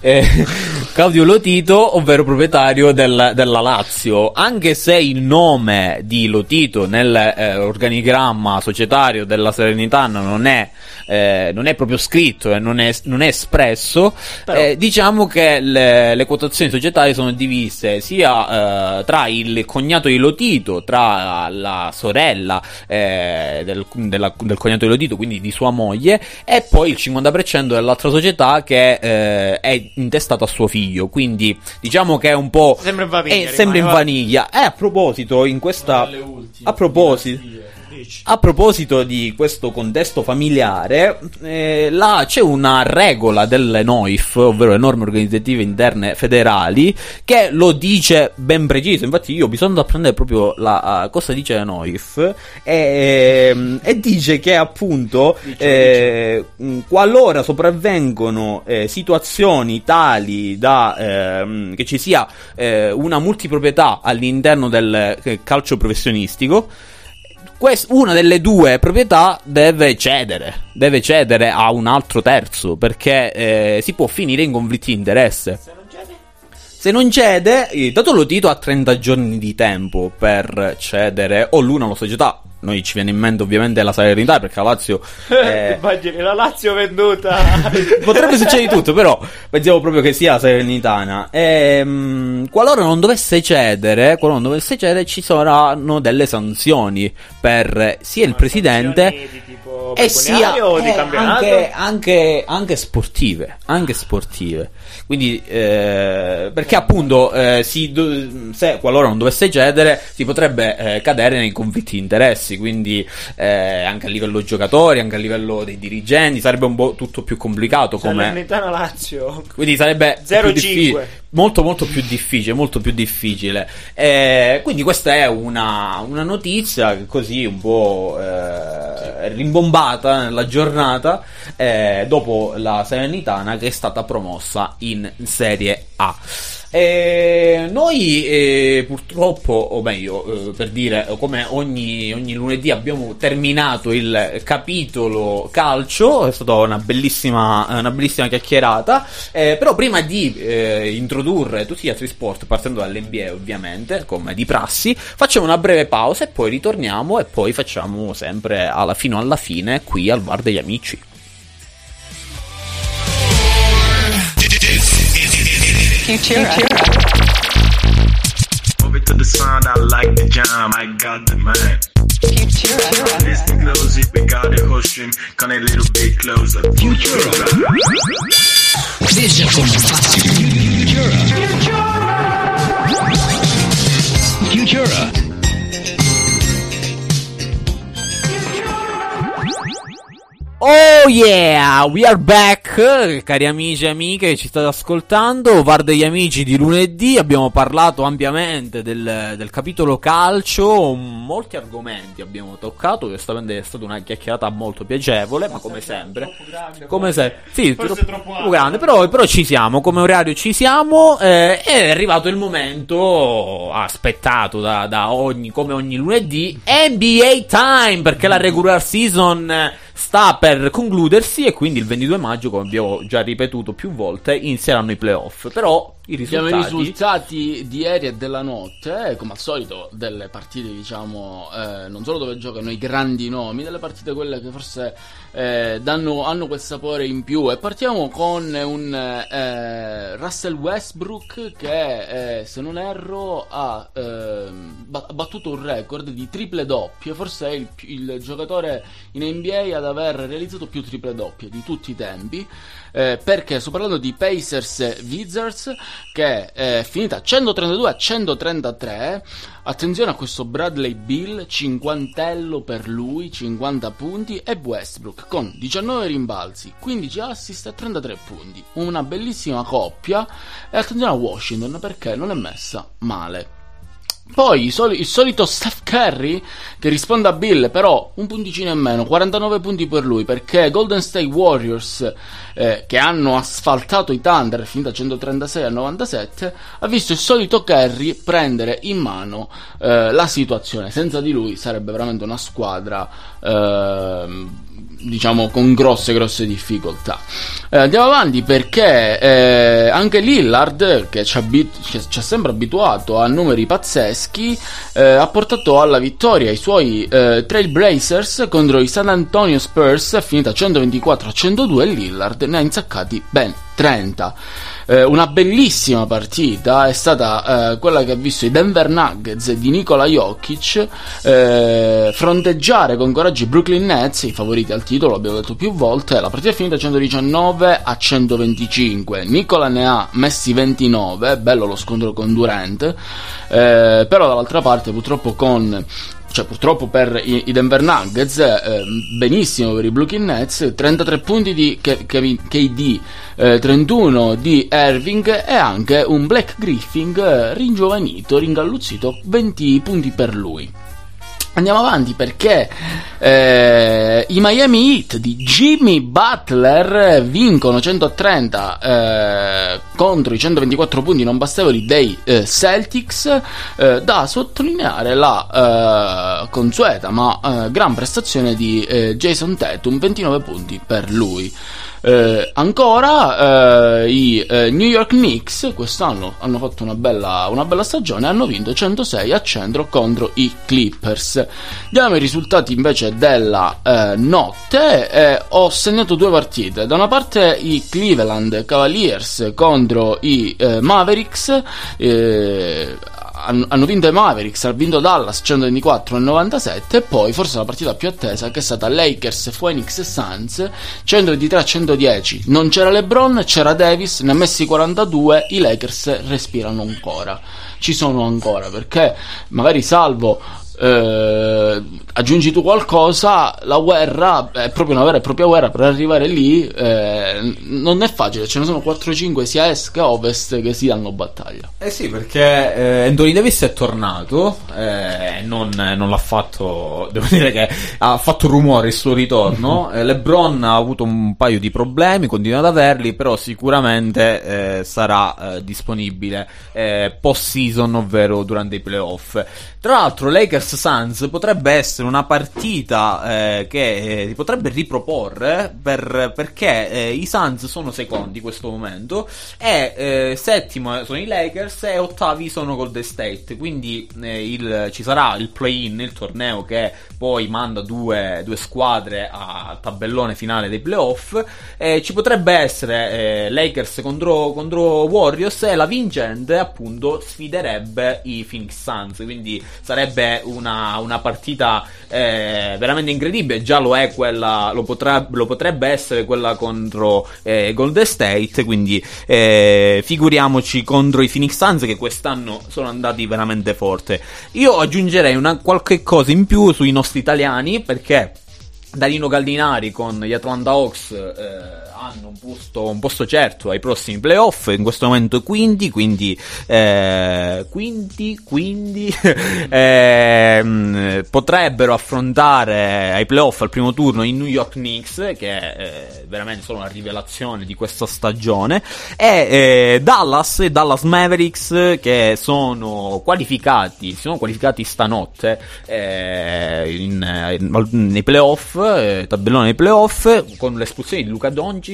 eh, Claudio Lotito, ovvero proprietario del- della Lazio, anche se il nome di Lotito nell'organigramma societario della Salernitana non è, eh, non è proprio scritto e non è, non è espresso, Però- eh, diciamo che le, le quotazioni societarie sono divise sia eh, tra il cognato di Lotito, tra la sorella eh, del, della- del cognato di Lotito, quindi di sua moglie, e poi il 50% uscendo dall'altra società che eh, è intestata a suo figlio. Quindi diciamo che è un po'. Sembra in vaniglia, eh, rimane, sembra in va. vaniglia. E a proposito, in questa. A proposito. A proposito di questo contesto familiare, eh, là c'è una regola delle NOIF, ovvero le norme organizzative interne federali, che lo dice ben preciso. Infatti, io bisogna apprendere proprio la uh, cosa dice la NOIF, e, ehm, e dice che appunto eh, mh, qualora sopravvengono eh, situazioni tali da ehm, che ci sia eh, una multiproprietà all'interno del eh, calcio professionistico. Quest- una delle due proprietà deve cedere, deve cedere a un altro terzo perché eh, si può finire in conflitti di interesse. Se non cede, dato lo Tito ha 30 giorni di tempo per cedere o l'una o la società. Noi ci viene in mente ovviamente la Salernitana perché la Lazio eh, Immagini la Lazio venduta. Potrebbe succedere di tutto, però pensiamo proprio che sia Salernitana. Ehm, qualora non dovesse cedere, qualora non dovesse cedere, ci saranno delle sanzioni per sia il presidente Di tipo e sia o di eh, campionato? anche, anche, anche sportive. Anche sportive. Quindi, eh, perché appunto, eh, si se qualora non dovesse cedere, si potrebbe eh, cadere nei conflitti di interessi. Quindi, eh, anche a livello giocatori, anche a livello dei dirigenti, sarebbe un po' tutto più complicato. Come... Salernitana Lazio. Quindi sarebbe 0-5. più diffi- molto molto più difficile, molto più difficile. Eh, quindi questa è una, una notizia così un po' eh, rimbombata nella giornata eh, dopo la Salernitana che è stata promossa in Serie A. Eh, noi eh, purtroppo, o meglio, eh, per dire, come ogni, ogni lunedì abbiamo terminato il capitolo calcio, è stata una bellissima, una bellissima chiacchierata, eh, però prima di eh, introdurre tutti gli altri sport, partendo dall'NBA ovviamente, come di prassi, facciamo una breve pausa e poi ritorniamo e poi facciamo sempre alla, fino alla fine qui al bar degli amici. Over to the sound, I like the jam, I got the man. Futura. Listen closely, we got the whole stream, come a little bit closer. Veja como fácil. Futura. Futura. Oh yeah, we are back, cari amici e amiche che ci state ascoltando, VAR degli amici di lunedì, abbiamo parlato ampiamente del, del capitolo calcio, molti argomenti abbiamo toccato, giustamente è stata una chiacchierata molto piacevole, ma come sempre, come sempre, sì, Forse troppo, troppo grande, però, però ci siamo, come orario ci siamo, eh, è arrivato il momento aspettato da, da ogni, come ogni lunedì, NBA time, perché la regular season... sta per concludersi e quindi il 22 maggio, come abbiamo già ripetuto più volte, inizieranno i playoff. Però i risultati... i risultati di ieri e della notte, eh, come al solito, delle partite, diciamo, eh, non solo dove giocano i grandi nomi, delle partite quelle che forse eh, danno, hanno quel sapore in più. E partiamo con un eh, Russell Westbrook che, eh, se non erro, ha ehm, ba- battuto un record di triple doppie. Forse è il, il giocatore in NBA ad aver realizzato più triple doppie di tutti i tempi. Eh, perché sto parlando di Pacers Wizards che è finita. 132 a 133 attenzione a questo Bradley Bill cinquantello per lui 50 punti. E Westbrook con 19 rimbalzi 15 assist e 33 punti. Una bellissima coppia. E attenzione a Washington perché non è messa male poi il, soli- il solito Steph Curry che risponde a Bill, però un punticino in meno, 49 punti per lui, perché Golden State Warriors, eh, che hanno asfaltato i Thunder, è finita 136 a 97, ha visto il solito Curry prendere in mano eh, la situazione. Senza di lui sarebbe veramente una squadra, ehm, diciamo, con grosse, grosse difficoltà. Eh, andiamo avanti perché eh, anche Lillard, che ci, abit- ci ha sempre abituato a numeri pazzeschi, eh, ha portato alla vittoria i suoi eh, Trailblazers contro i San Antonio Spurs, finita 124 a 102 e Lillard ne ha insaccati ben 130. Eh, una bellissima partita è stata eh, quella che ha visto i Denver Nuggets di Nikola Jokic eh, fronteggiare con coraggio i Brooklyn Nets, i favoriti al titolo, l'abbiamo detto più volte. La partita è finita 119 a 125. Nicola ne ha messi 29, bello lo scontro con Durant. Eh, però dall'altra parte purtroppo con cioè purtroppo per i, Denver Nuggets, eh, benissimo per i Brooklyn Nets, 33 punti di KD, eh, 31 di Irving e anche un Black Griffin eh, ringiovanito, ringalluzzito, 20 punti per lui. Andiamo avanti perché eh, i Miami Heat di Jimmy Butler vincono 130 eh, contro i 124 punti non bastevoli dei eh, Celtics. eh, da sottolineare la eh, consueta ma eh, gran prestazione di Jason Tatum, 29 punti per lui. Eh, ancora eh, i eh, New York Knicks quest'anno hanno fatto una bella, una bella stagione hanno vinto 106 a centro contro i Clippers. Diamo i risultati invece della eh, notte eh, ho segnato due partite. Da una parte i Cleveland Cavaliers contro i eh, Mavericks hanno vinto i Mavericks, ha vinto Dallas 124 a 97 e poi forse la partita più attesa che è stata Lakers Phoenix Suns 123 a 110 non c'era LeBron, c'era Davis ne ha messi 42 i Lakers respirano ancora. Ci sono ancora perché magari salvo eh, aggiungi tu qualcosa la guerra è proprio una vera e propria guerra per arrivare lì eh, non è facile ce ne sono 4-5 sia est che ovest che si danno battaglia Eh sì, perché eh, Anthony Davis è tornato, eh, non, non l'ha fatto, devo dire che ha fatto rumore il suo ritorno. Eh, LeBron ha avuto un paio di problemi, continua ad averli, però sicuramente eh, sarà eh, disponibile eh, post-season, ovvero durante i playoff. Tra l'altro, Lakers Suns potrebbe essere una partita eh, che eh, potrebbe riproporre per- perché eh, i Suns sono secondi in questo momento e eh, settimo sono i Lakers e ottavi sono Golden State. Quindi eh, il- ci sarà il play-in, il torneo che poi manda due, due squadre al tabellone finale dei playoff. Ci potrebbe essere eh, Lakers contro, contro Warriors e la vincente appunto sfiderebbe i Phoenix Suns. Quindi sarebbe una, una partita eh, veramente incredibile. Già lo è quella, lo, potrà- lo potrebbe essere quella contro eh, Golden State. Quindi eh, figuriamoci contro i Phoenix Suns che quest'anno sono andati veramente forte. Io aggiungerei una, qualche cosa in più sui nostri italiani perché. Danilo Gallinari con gli Atlanta Hawks eh, hanno un posto, un posto certo ai prossimi playoff, in questo momento quindi, quindi, eh, quindi, quindi ehm, potrebbero affrontare ai playoff al primo turno i New York Knicks, che eh, veramente sono la rivelazione di questa stagione, e eh, Dallas e Dallas Mavericks che sono qualificati, si sono qualificati stanotte eh, in- in- nei playoff, eh, tabellone dei playoff, con l'espulsione di Luca Doncic,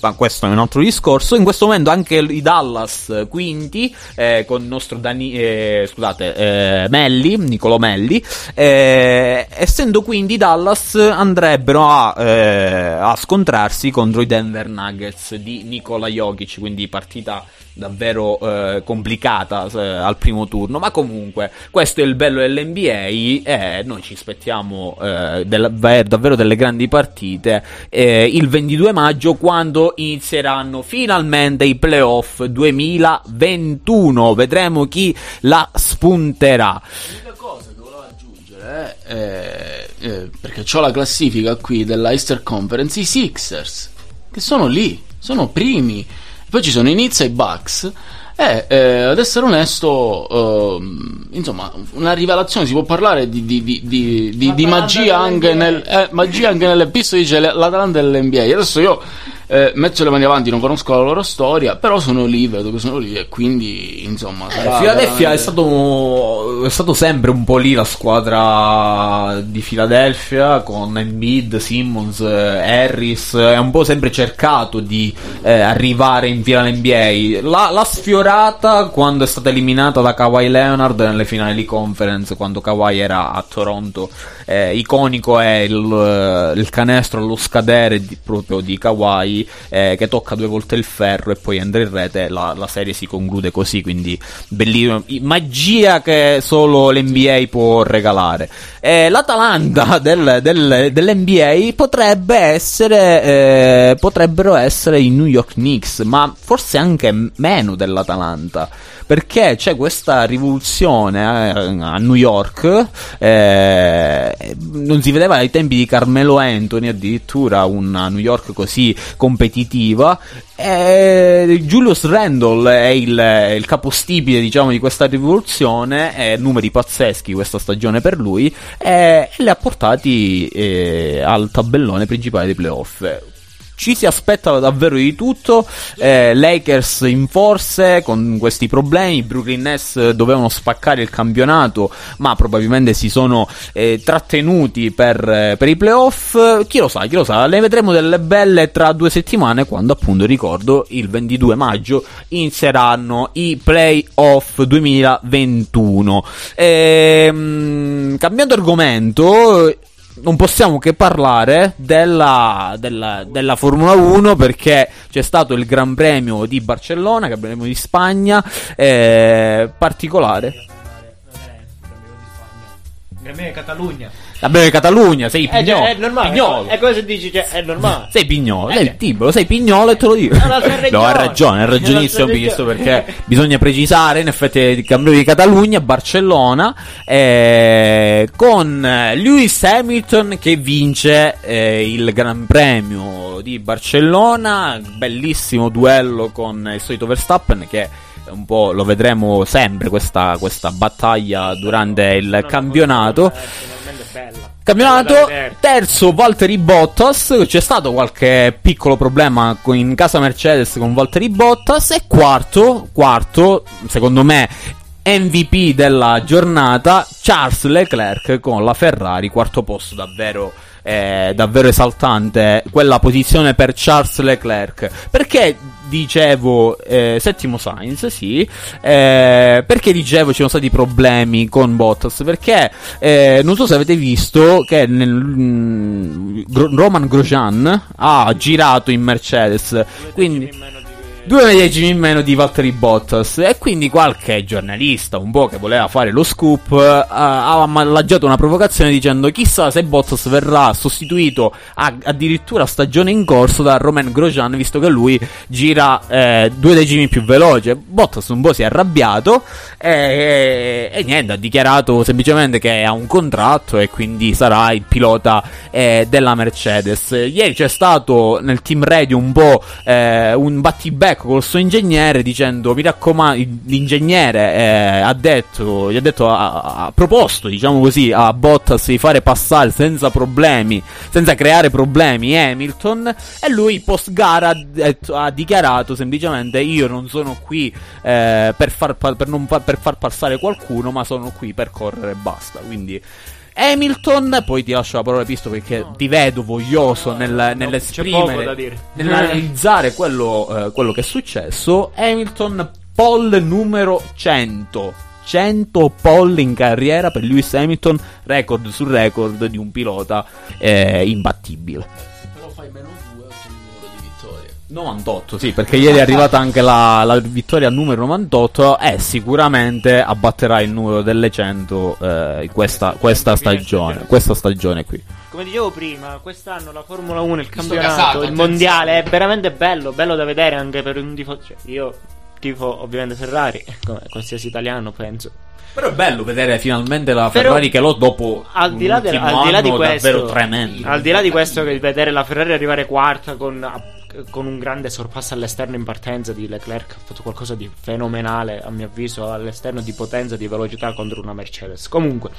ma questo è un altro discorso. In questo momento anche i Dallas quinti, eh, con il nostro Dani, eh, scusate, eh, Melli, Nicolo Melli, eh, essendo quindi Dallas andrebbero a, eh, a scontrarsi contro i Denver Nuggets di Nikola Jokic, quindi partita davvero eh, complicata eh, al primo turno, ma comunque questo è il bello dell'NBA e noi ci aspettiamo eh, del- ver- davvero delle grandi partite eh, il 22 maggio quando inizieranno finalmente i playoff 2021, vedremo chi la spunterà. L'unica cosa volevo aggiungere eh, eh, perché ho la classifica qui della Easter Conference, i Sixers, che sono lì, sono primi. Poi ci sono i Knicks e i Bucks. E eh, ad essere onesto, ehm, insomma, una rivelazione si può parlare di, di- di- di- di- di magia anche, nel, eh, magia anche nelle piste, dice l'Atalanta dell'NBA. Adesso io eh, metto le mani avanti, non conosco la loro storia, però sono lì, vedo che sono lì e quindi, insomma, sarà Philadelphia è veramente- stato, è stato sempre un po' lì la squadra di Philadelphia con Embiid, Simmons, eh, Harris. È un po' sempre cercato di eh, arrivare in finale NBA. L'ha, l'ha sfiorata quando è stata eliminata da Kawhi Leonard nelle finali di conference. Quando Kawhi era a Toronto. Eh, iconico è il, il canestro allo scadere di- proprio di Kawhi eh, che tocca due volte il ferro e poi entra in rete, la, la serie si conclude così, quindi bellissimo, I- magia che solo l'NBA può regalare. Eh, L'Atalanta del, del- dell'NBA potrebbe essere, eh, potrebbero essere i New York Knicks, ma forse anche meno dell'Atalanta. Perché c'è questa rivoluzione eh, a New York, eh, non si vedeva ai tempi di Carmelo Anthony addirittura una New York così competitiva. E Julius Randle è il, il capostipite diciamo di questa rivoluzione, numeri pazzeschi questa stagione per lui e li ha portati eh, al tabellone principale dei playoff. Ci si aspetta davvero di tutto. eh, Lakers in forze con questi problemi. Brooklyn Nets dovevano spaccare il campionato, ma probabilmente si sono eh, trattenuti per, eh, per i playoff. Chi lo sa, chi lo sa. Le vedremo delle belle tra due settimane, quando appunto ricordo il 22 maggio inizieranno i playoff 2021. Ehm, cambiando argomento non possiamo che parlare della, della, della Formula 1 perché c'è stato il Gran Premio di Barcellona, Gran Premio di Spagna, eh, particolare. Me è Catalogna. Premio di Catalogna, sei Eh, cioè, pignolo. è normale. pignolo. È come se dici, cioè, è normale. Sei pignolo, Eh, sei beh. timbro, sei pignolo e te lo dico. No, hai ragione, hai ragionissimo regione. perché bisogna precisare, in effetti il Campionato di Catalogna, Barcellona, eh, con Lewis Hamilton che vince eh, il Gran Premio di Barcellona, bellissimo duello con il solito Verstappen che un po' lo vedremo sempre questa, questa battaglia durante il campionato. Campionato terzo Valtteri Bottas, c'è stato qualche piccolo problema in casa Mercedes con Valtteri Bottas. E quarto, quarto, secondo me MVP della giornata Charles Leclerc con la Ferrari, quarto posto davvero eh, davvero esaltante quella posizione per Charles Leclerc. Perché dicevo eh, settimo Sainz, sì. eh, perché dicevo ci sono stati problemi con Bottas? Perché eh, non so se avete visto che nel, mm, Roman Grosjean ha girato in Mercedes. Quindi Due medesimi in meno di Valtteri Bottas. E quindi qualche giornalista un po' che voleva fare lo scoop eh, ha managgiato una provocazione dicendo chissà se Bottas verrà sostituito a- addirittura stagione in corso da Romain Grosjean visto che lui gira eh, due decimi più veloce. Bottas un po' si è arrabbiato e, e niente ha dichiarato semplicemente che ha un contratto e quindi sarà il pilota eh, della Mercedes. Ieri c'è stato nel team radio un po' eh, un battibecco col suo ingegnere dicendo mi raccomando l'ingegnere eh, ha detto gli ha detto ha, ha proposto diciamo così a Bottas di fare passare senza problemi senza creare problemi Hamilton e lui post gara ha, dichiarato semplicemente io non sono qui eh, per, far, per, non per far passare qualcuno ma sono qui per correre e basta. Quindi Hamilton, poi ti lascio la parola Pisto perché ti vedo voglioso nel, poco da nell'esprimere, nell'analizzare quello, eh, quello che è successo. Hamilton, poll numero 100. 100 poll in carriera per Lewis Hamilton, record su record di un pilota eh, imbattibile. 98, sì, perché ieri è arrivata anche la, la vittoria numero 98 e sicuramente abbatterà il numero delle 100 eh, in questa, questa stagione, questa stagione qui. Come dicevo prima, quest'anno la Formula 1, il campionato, casato, il mondiale è veramente bello, bello da vedere anche per un tifoso. Cioè, io tifo ovviamente Ferrari, come qualsiasi italiano penso. Però è bello vedere finalmente la Però- Ferrari che lo dopo Al di là, un del- al di là di questo, davvero tremendo. al di là di questo, che vedere la Ferrari arrivare quarta con, con un grande sorpasso all'esterno in partenza di Leclerc, ha fatto qualcosa di fenomenale, a mio avviso, all'esterno di potenza, di velocità contro una Mercedes. Comunque,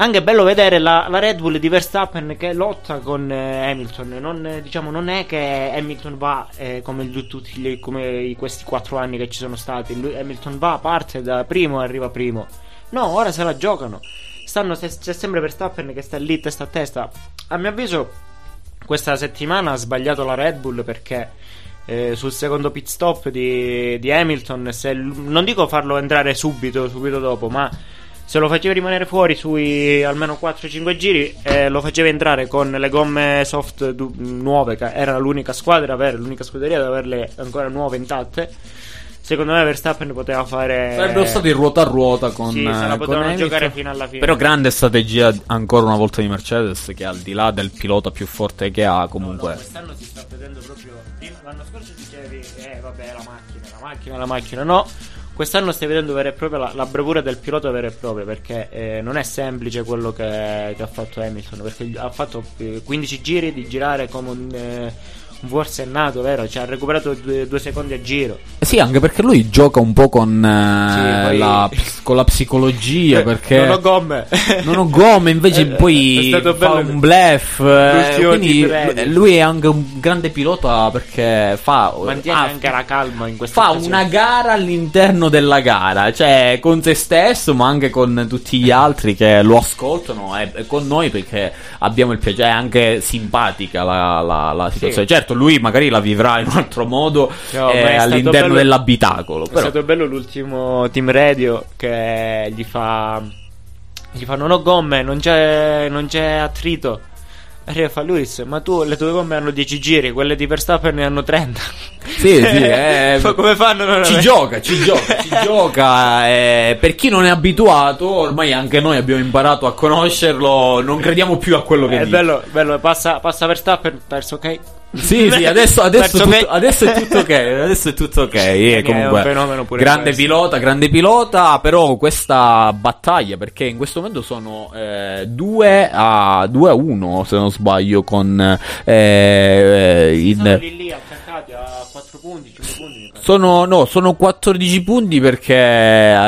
anche bello vedere la, la Red Bull di Verstappen che lotta con eh, Hamilton. Non, eh, diciamo, non è che Hamilton va eh, come, tutti come questi quattro anni che ci sono stati. Lui- Hamilton va, parte da primo e arriva primo. No, ora se la giocano. Stanno, c'è sempre Verstappen che sta lì testa a testa. A mio avviso, questa settimana ha sbagliato la Red Bull perché eh, sul secondo pit stop di, di Hamilton, se non dico farlo entrare subito, subito dopo, ma se lo facevi rimanere fuori sui almeno 4-5 giri e lo facevi entrare con le gomme soft du- nuove, che era l'unica squadra, l'unica scuderia ad averle ancora nuove intatte. Secondo me Verstappen poteva fare. Sarebbero stati ruota a ruota con, Sì, se la eh, con potevano Hamilton. giocare fino alla fine. Però grande strategia ancora una volta di Mercedes che al di là del pilota più forte che ha comunque... No, quest'anno si sta vedendo proprio. L'anno scorso dicevi, eh, vabbè, la macchina, la macchina, la macchina. No, quest'anno stai vedendo vera e propria la, la bravura del pilota vera e propria. Perché eh, non è semplice quello che, che ha fatto Hamilton. Perché ha fatto eh, 15 giri di girare come un. eh, un forsennato, vero? Cioè, ha recuperato due, due secondi a giro. Eh Sì, anche perché lui gioca un po' con, eh, Sì, poi- la, con la psicologia, perché... Non ho gomme. Non ho gomme, invece Eh, poi è fa bello un bluff. eh, quindi lui è anche un grande pilota perché fa, Mantiene ha- anche la calma in questa fa occasione. una gara all'interno della gara, cioè con se stesso, ma anche con tutti gli altri che lo ascoltano e, e con noi perché abbiamo il piacere. È anche simpatica la, la- la situazione. Certo, lui magari la vivrà in un altro modo No, eh, è all'interno bello- dell'abitacolo. È Però. stato bello l'ultimo team radio che gli fa. Gli fa: Non ho gomme, non c'è, non c'è attrito. Arriva fa Luis, ma tu le tue gomme hanno 10 giri, quelle di Verstappen ne hanno 30. Sì, sì, eh, Fa come fanno? non Ci avere- gioca, ci gioca, ci gioca. eh, per chi non è abituato, ormai anche noi abbiamo imparato a conoscerlo. Non crediamo più a quello che È dice. bello, bello, passa, passa Verstappen, perso ok. Sì, sì, adesso, adesso, tutto, adesso è tutto ok. Adesso è tutto ok. eh, è comunque, un fenomeno pure grande questo. pilota, grande pilota. Però questa battaglia, perché in questo momento sono 2 a 2 a 1, se non sbaglio, con eh, Sono in, lì lì attaccati Sono, no, sono 14 punti perché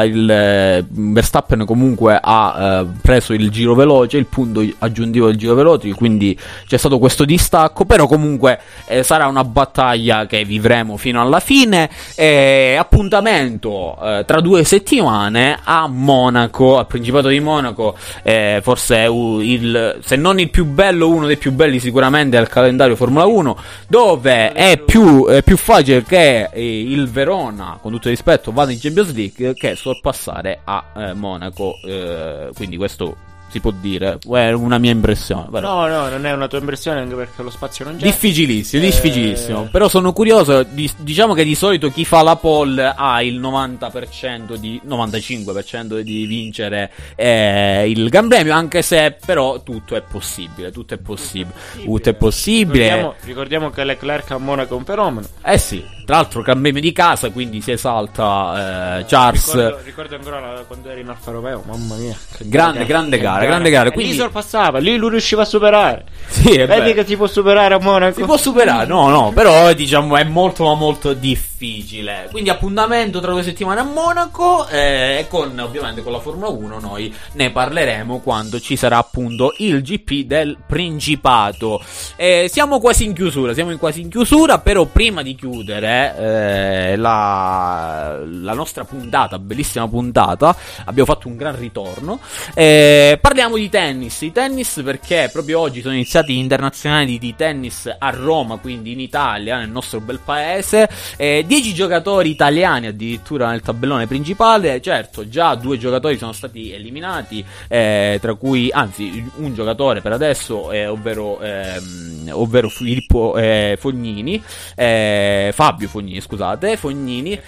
il eh, Verstappen comunque ha eh, preso il giro veloce, il punto aggiuntivo del giro veloce, quindi c'è stato questo distacco, però comunque eh, sarà una battaglia che vivremo fino alla fine. Eh, appuntamento eh, tra due settimane a Monaco, al Principato di Monaco, eh, forse il, se non il più bello, uno dei più belli sicuramente del calendario Formula 1, dove è più, più facile che eh, il Verona, con tutto il rispetto, vada in Champions League che sorpassare a eh, Monaco. eh, quindi questo si può dire, è una mia impressione. però. No, no, non è una tua impressione anche perché lo spazio non c'è. Difficilissimo, Eh, difficilissimo. Però sono curioso. di- diciamo che di solito chi fa la pole ha il 90% di 95% di vincere eh, il Gran Premio. Anche se, però, tutto è possibile. Tutto è possibile. Tutto è possibile. Ricordiamo, ricordiamo che Leclerc a Monaco è un fenomeno. Eh sì, tra l'altro Gran di casa, quindi si esalta eh, Charles. Ricordo, ricordo ancora quando eri in Alfa Romeo, mamma mia. Grande, grande che gara, grande gara, quindi- lì sorpassava, lì lui riusciva a superare. Sì, è Vedi che ti può superare a Monaco. Si può superare, no, no, però diciamo è molto ma molto difficile. Quindi appuntamento tra due settimane a Monaco eh, e con ovviamente con la Formula 1 noi ne parleremo quando ci sarà appunto il GP del Principato. Eh, siamo quasi in chiusura, siamo in quasi in chiusura, però prima di chiudere eh, la, la nostra puntata, bellissima puntata, abbiamo fatto un gran ritorno. Eh, parliamo di tennis, di tennis perché proprio oggi sono iniziati gli internazionali di, tennis a Roma, quindi in Italia, nel nostro bel paese. Eh, 10 giocatori italiani addirittura nel tabellone principale. Certo, già due giocatori sono stati eliminati, eh, tra cui, anzi, un giocatore per adesso, eh, ovvero, ehm, ovvero Filippo eh, Fognini, Fabio Fognini, scusate, Fognini.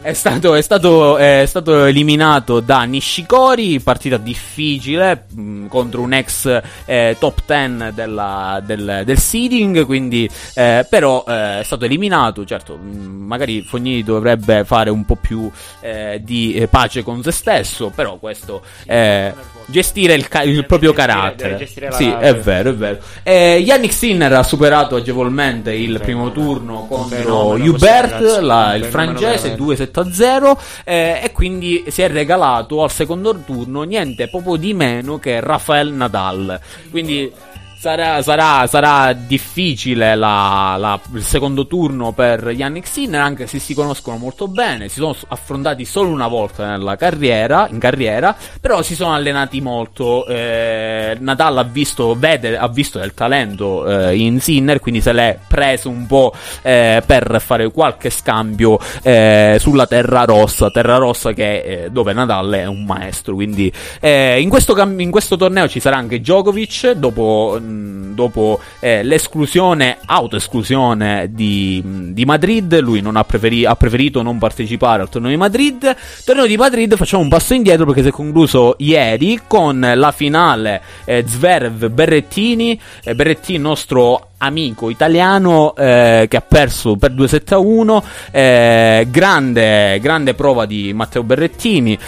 È stato, è stato, è stato eliminato da Nishikori, partita difficile mh, contro un ex eh, top 10 della- del, del seeding, quindi eh, però eh, è stato eliminato, certo, mh, magari Fognini dovrebbe fare un po' più eh, di eh, pace con se stesso, però questo eh, gestire il, ca- il proprio gestire- carattere. gestire la Sì, rabbia. è vero, è vero. Eh, Yannick Sinner ha superato agevolmente il primo turno contro fenomeno Hubert, la- il francese, veramente. 2-7-0 eh, e quindi si è regalato al secondo turno niente proprio di meno che Rafael Nadal. Quindi Sarà, sarà, sarà difficile la- la- il secondo turno per Yannick Sinner, anche se si conoscono molto bene. Si sono affrontati solo una volta carriera, in carriera, però si sono allenati molto. Eh, Nadal ha visto, vede, ha visto del talento eh, in Sinner, quindi se l'è preso un po' eh, per fare qualche scambio eh, sulla terra rossa. Terra rossa che eh, dove Nadal è un maestro. Quindi eh, in, questo in questo torneo ci sarà anche Djokovic dopo, dopo eh, l'esclusione, autoesclusione di, di Madrid. Lui ha, preferi- ha preferito non partecipare al torneo di Madrid. Torneo di Madrid facciamo un passo indietro perché si è concluso ieri con la finale eh, Zverev Berrettini. Eh, Berrettini, nostro amico italiano eh, che ha perso per 2-7 a 1. Eh, grande, grande prova di Matteo Berrettini.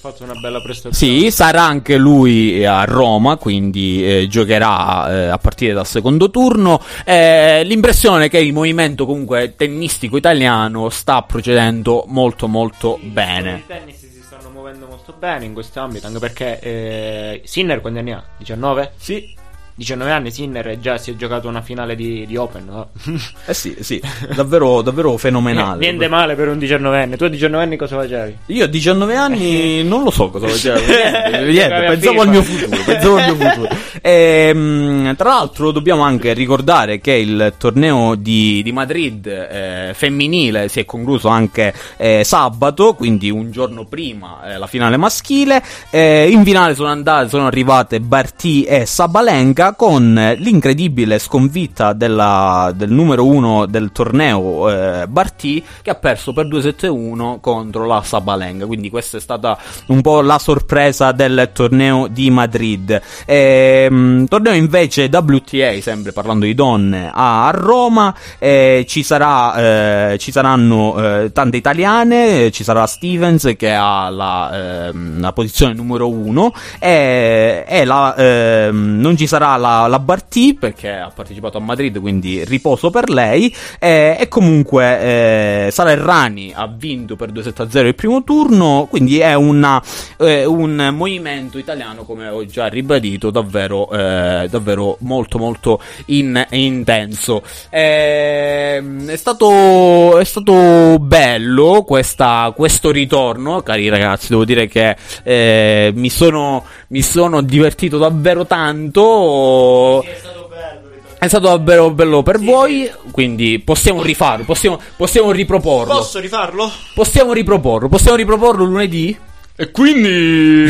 Eh, fatto una bella prestazione. sì, sarà anche lui a Roma, quindi eh, giocherà eh, a partire dal secondo turno. Eh, l'impressione è che il movimento comunque tennistico italiano sta procedendo molto molto bene. I tennis si stanno muovendo molto bene in questo ambito, anche perché eh, Sinner quanti anni ha? 19? Sì. 19 anni Sinner e già si è giocato una finale di, di Open. no? Eh sì, sì, davvero, davvero fenomenale. Niente male per un 19enne. Tu a 19 anni cosa facevi? Io a 19 anni non lo so cosa facevo. Niente, niente, a pensavo al mio futuro. Pensavo al mio futuro. Ehm, tra l'altro, dobbiamo anche ricordare che il torneo di, di Madrid eh, femminile si è concluso anche eh, sabato, quindi un giorno prima eh, la finale maschile. Eh, in finale sono andate, sono arrivate Barty e Sabalenka con l'incredibile sconfitta della- del numero uno del torneo eh, Barty che ha perso per 2-7-1 contro la Sabalenka. Quindi questa è stata un po' la sorpresa del torneo di Madrid. Ehm, torneo invece WTA, sempre parlando di donne, a Roma. eh, ci, sarà, eh, ci saranno eh, tante italiane. eh, Ci sarà Stevens che ha la, ehm, la posizione numero uno. E, e la, ehm, non ci sarà la, la Barty perché ha partecipato a Madrid, quindi riposo per lei. E, e comunque eh, Sara Errani ha vinto per 2-7-0 il primo turno. Quindi è una, eh, un movimento italiano, come ho già ribadito, davvero, eh, davvero molto molto in- intenso. Ehm, è, stato, è stato bello questa- questo ritorno, cari ragazzi. Devo dire che eh, mi, sono, mi sono divertito davvero tanto. È stato davvero bello per voi, quindi possiamo rifarlo, possiamo, possiamo riproporlo. Posso rifarlo? Possiamo riproporlo, possiamo riproporlo lunedì? E quindi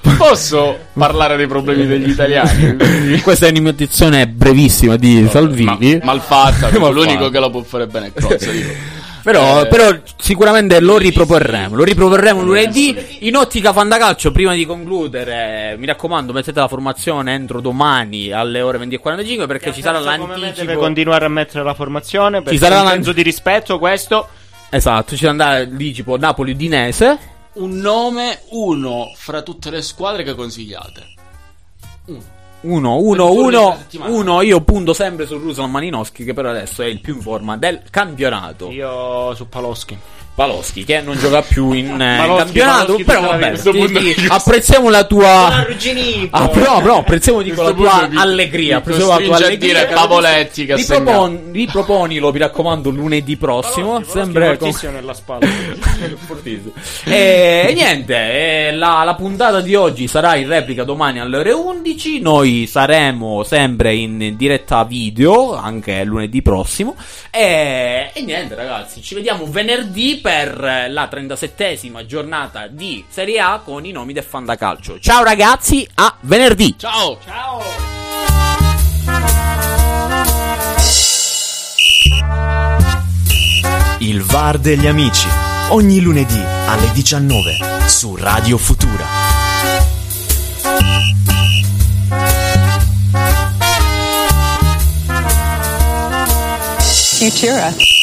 posso parlare dei problemi degli italiani? Questa è un'imitazione brevissima di Salvini. Ma- malfatta, l'unico che la può fare bene è Crozza, dico. Però, Eh, però sicuramente lo riproporremo. Lo riproporremo lunedì in ottica fandacalcio. Prima di concludere, mi raccomando, mettete la formazione entro domani alle ore 20.45 perché ci sarà me deve l'anticipo. continuare a mettere la formazione perché Ci sarà un senso di rispetto questo. Esatto, ci sarà l'anticipo Napoli-Udinese. Un nome, uno fra tutte le squadre che consigliate. Uno, Per uno, il turno uno, della settimana. uno. Io punto sempre su Ruslan Malinowski, che per adesso è il più in forma del campionato. Io su Paloschi. Paloschi, che non gioca più in, eh, in Paloschi, campionato. Paloschi però vabbè, ti- ti- apprezziamo la tua. arrugginito. Ah, però, però apprezziamo dico, la tua mi- allegria. mi Apprezziamo la tua allegria. dire Pavoletti che ha Ripropon- riproponilo, mi raccomando, lunedì prossimo. sempre con- nella spalla. Fortissimo. E, e niente, eh, la, la puntata di oggi sarà in replica domani alle ore 11. Noi saremo sempre in diretta video anche lunedì prossimo. E, e niente, ragazzi, ci vediamo venerdì per la 37esima giornata di Serie A con i nomi del Fandacalcio. Ciao ragazzi, a venerdì! Ciao! Il VAR degli amici. Ogni lunedì alle 19 su Radio Futura. Futura.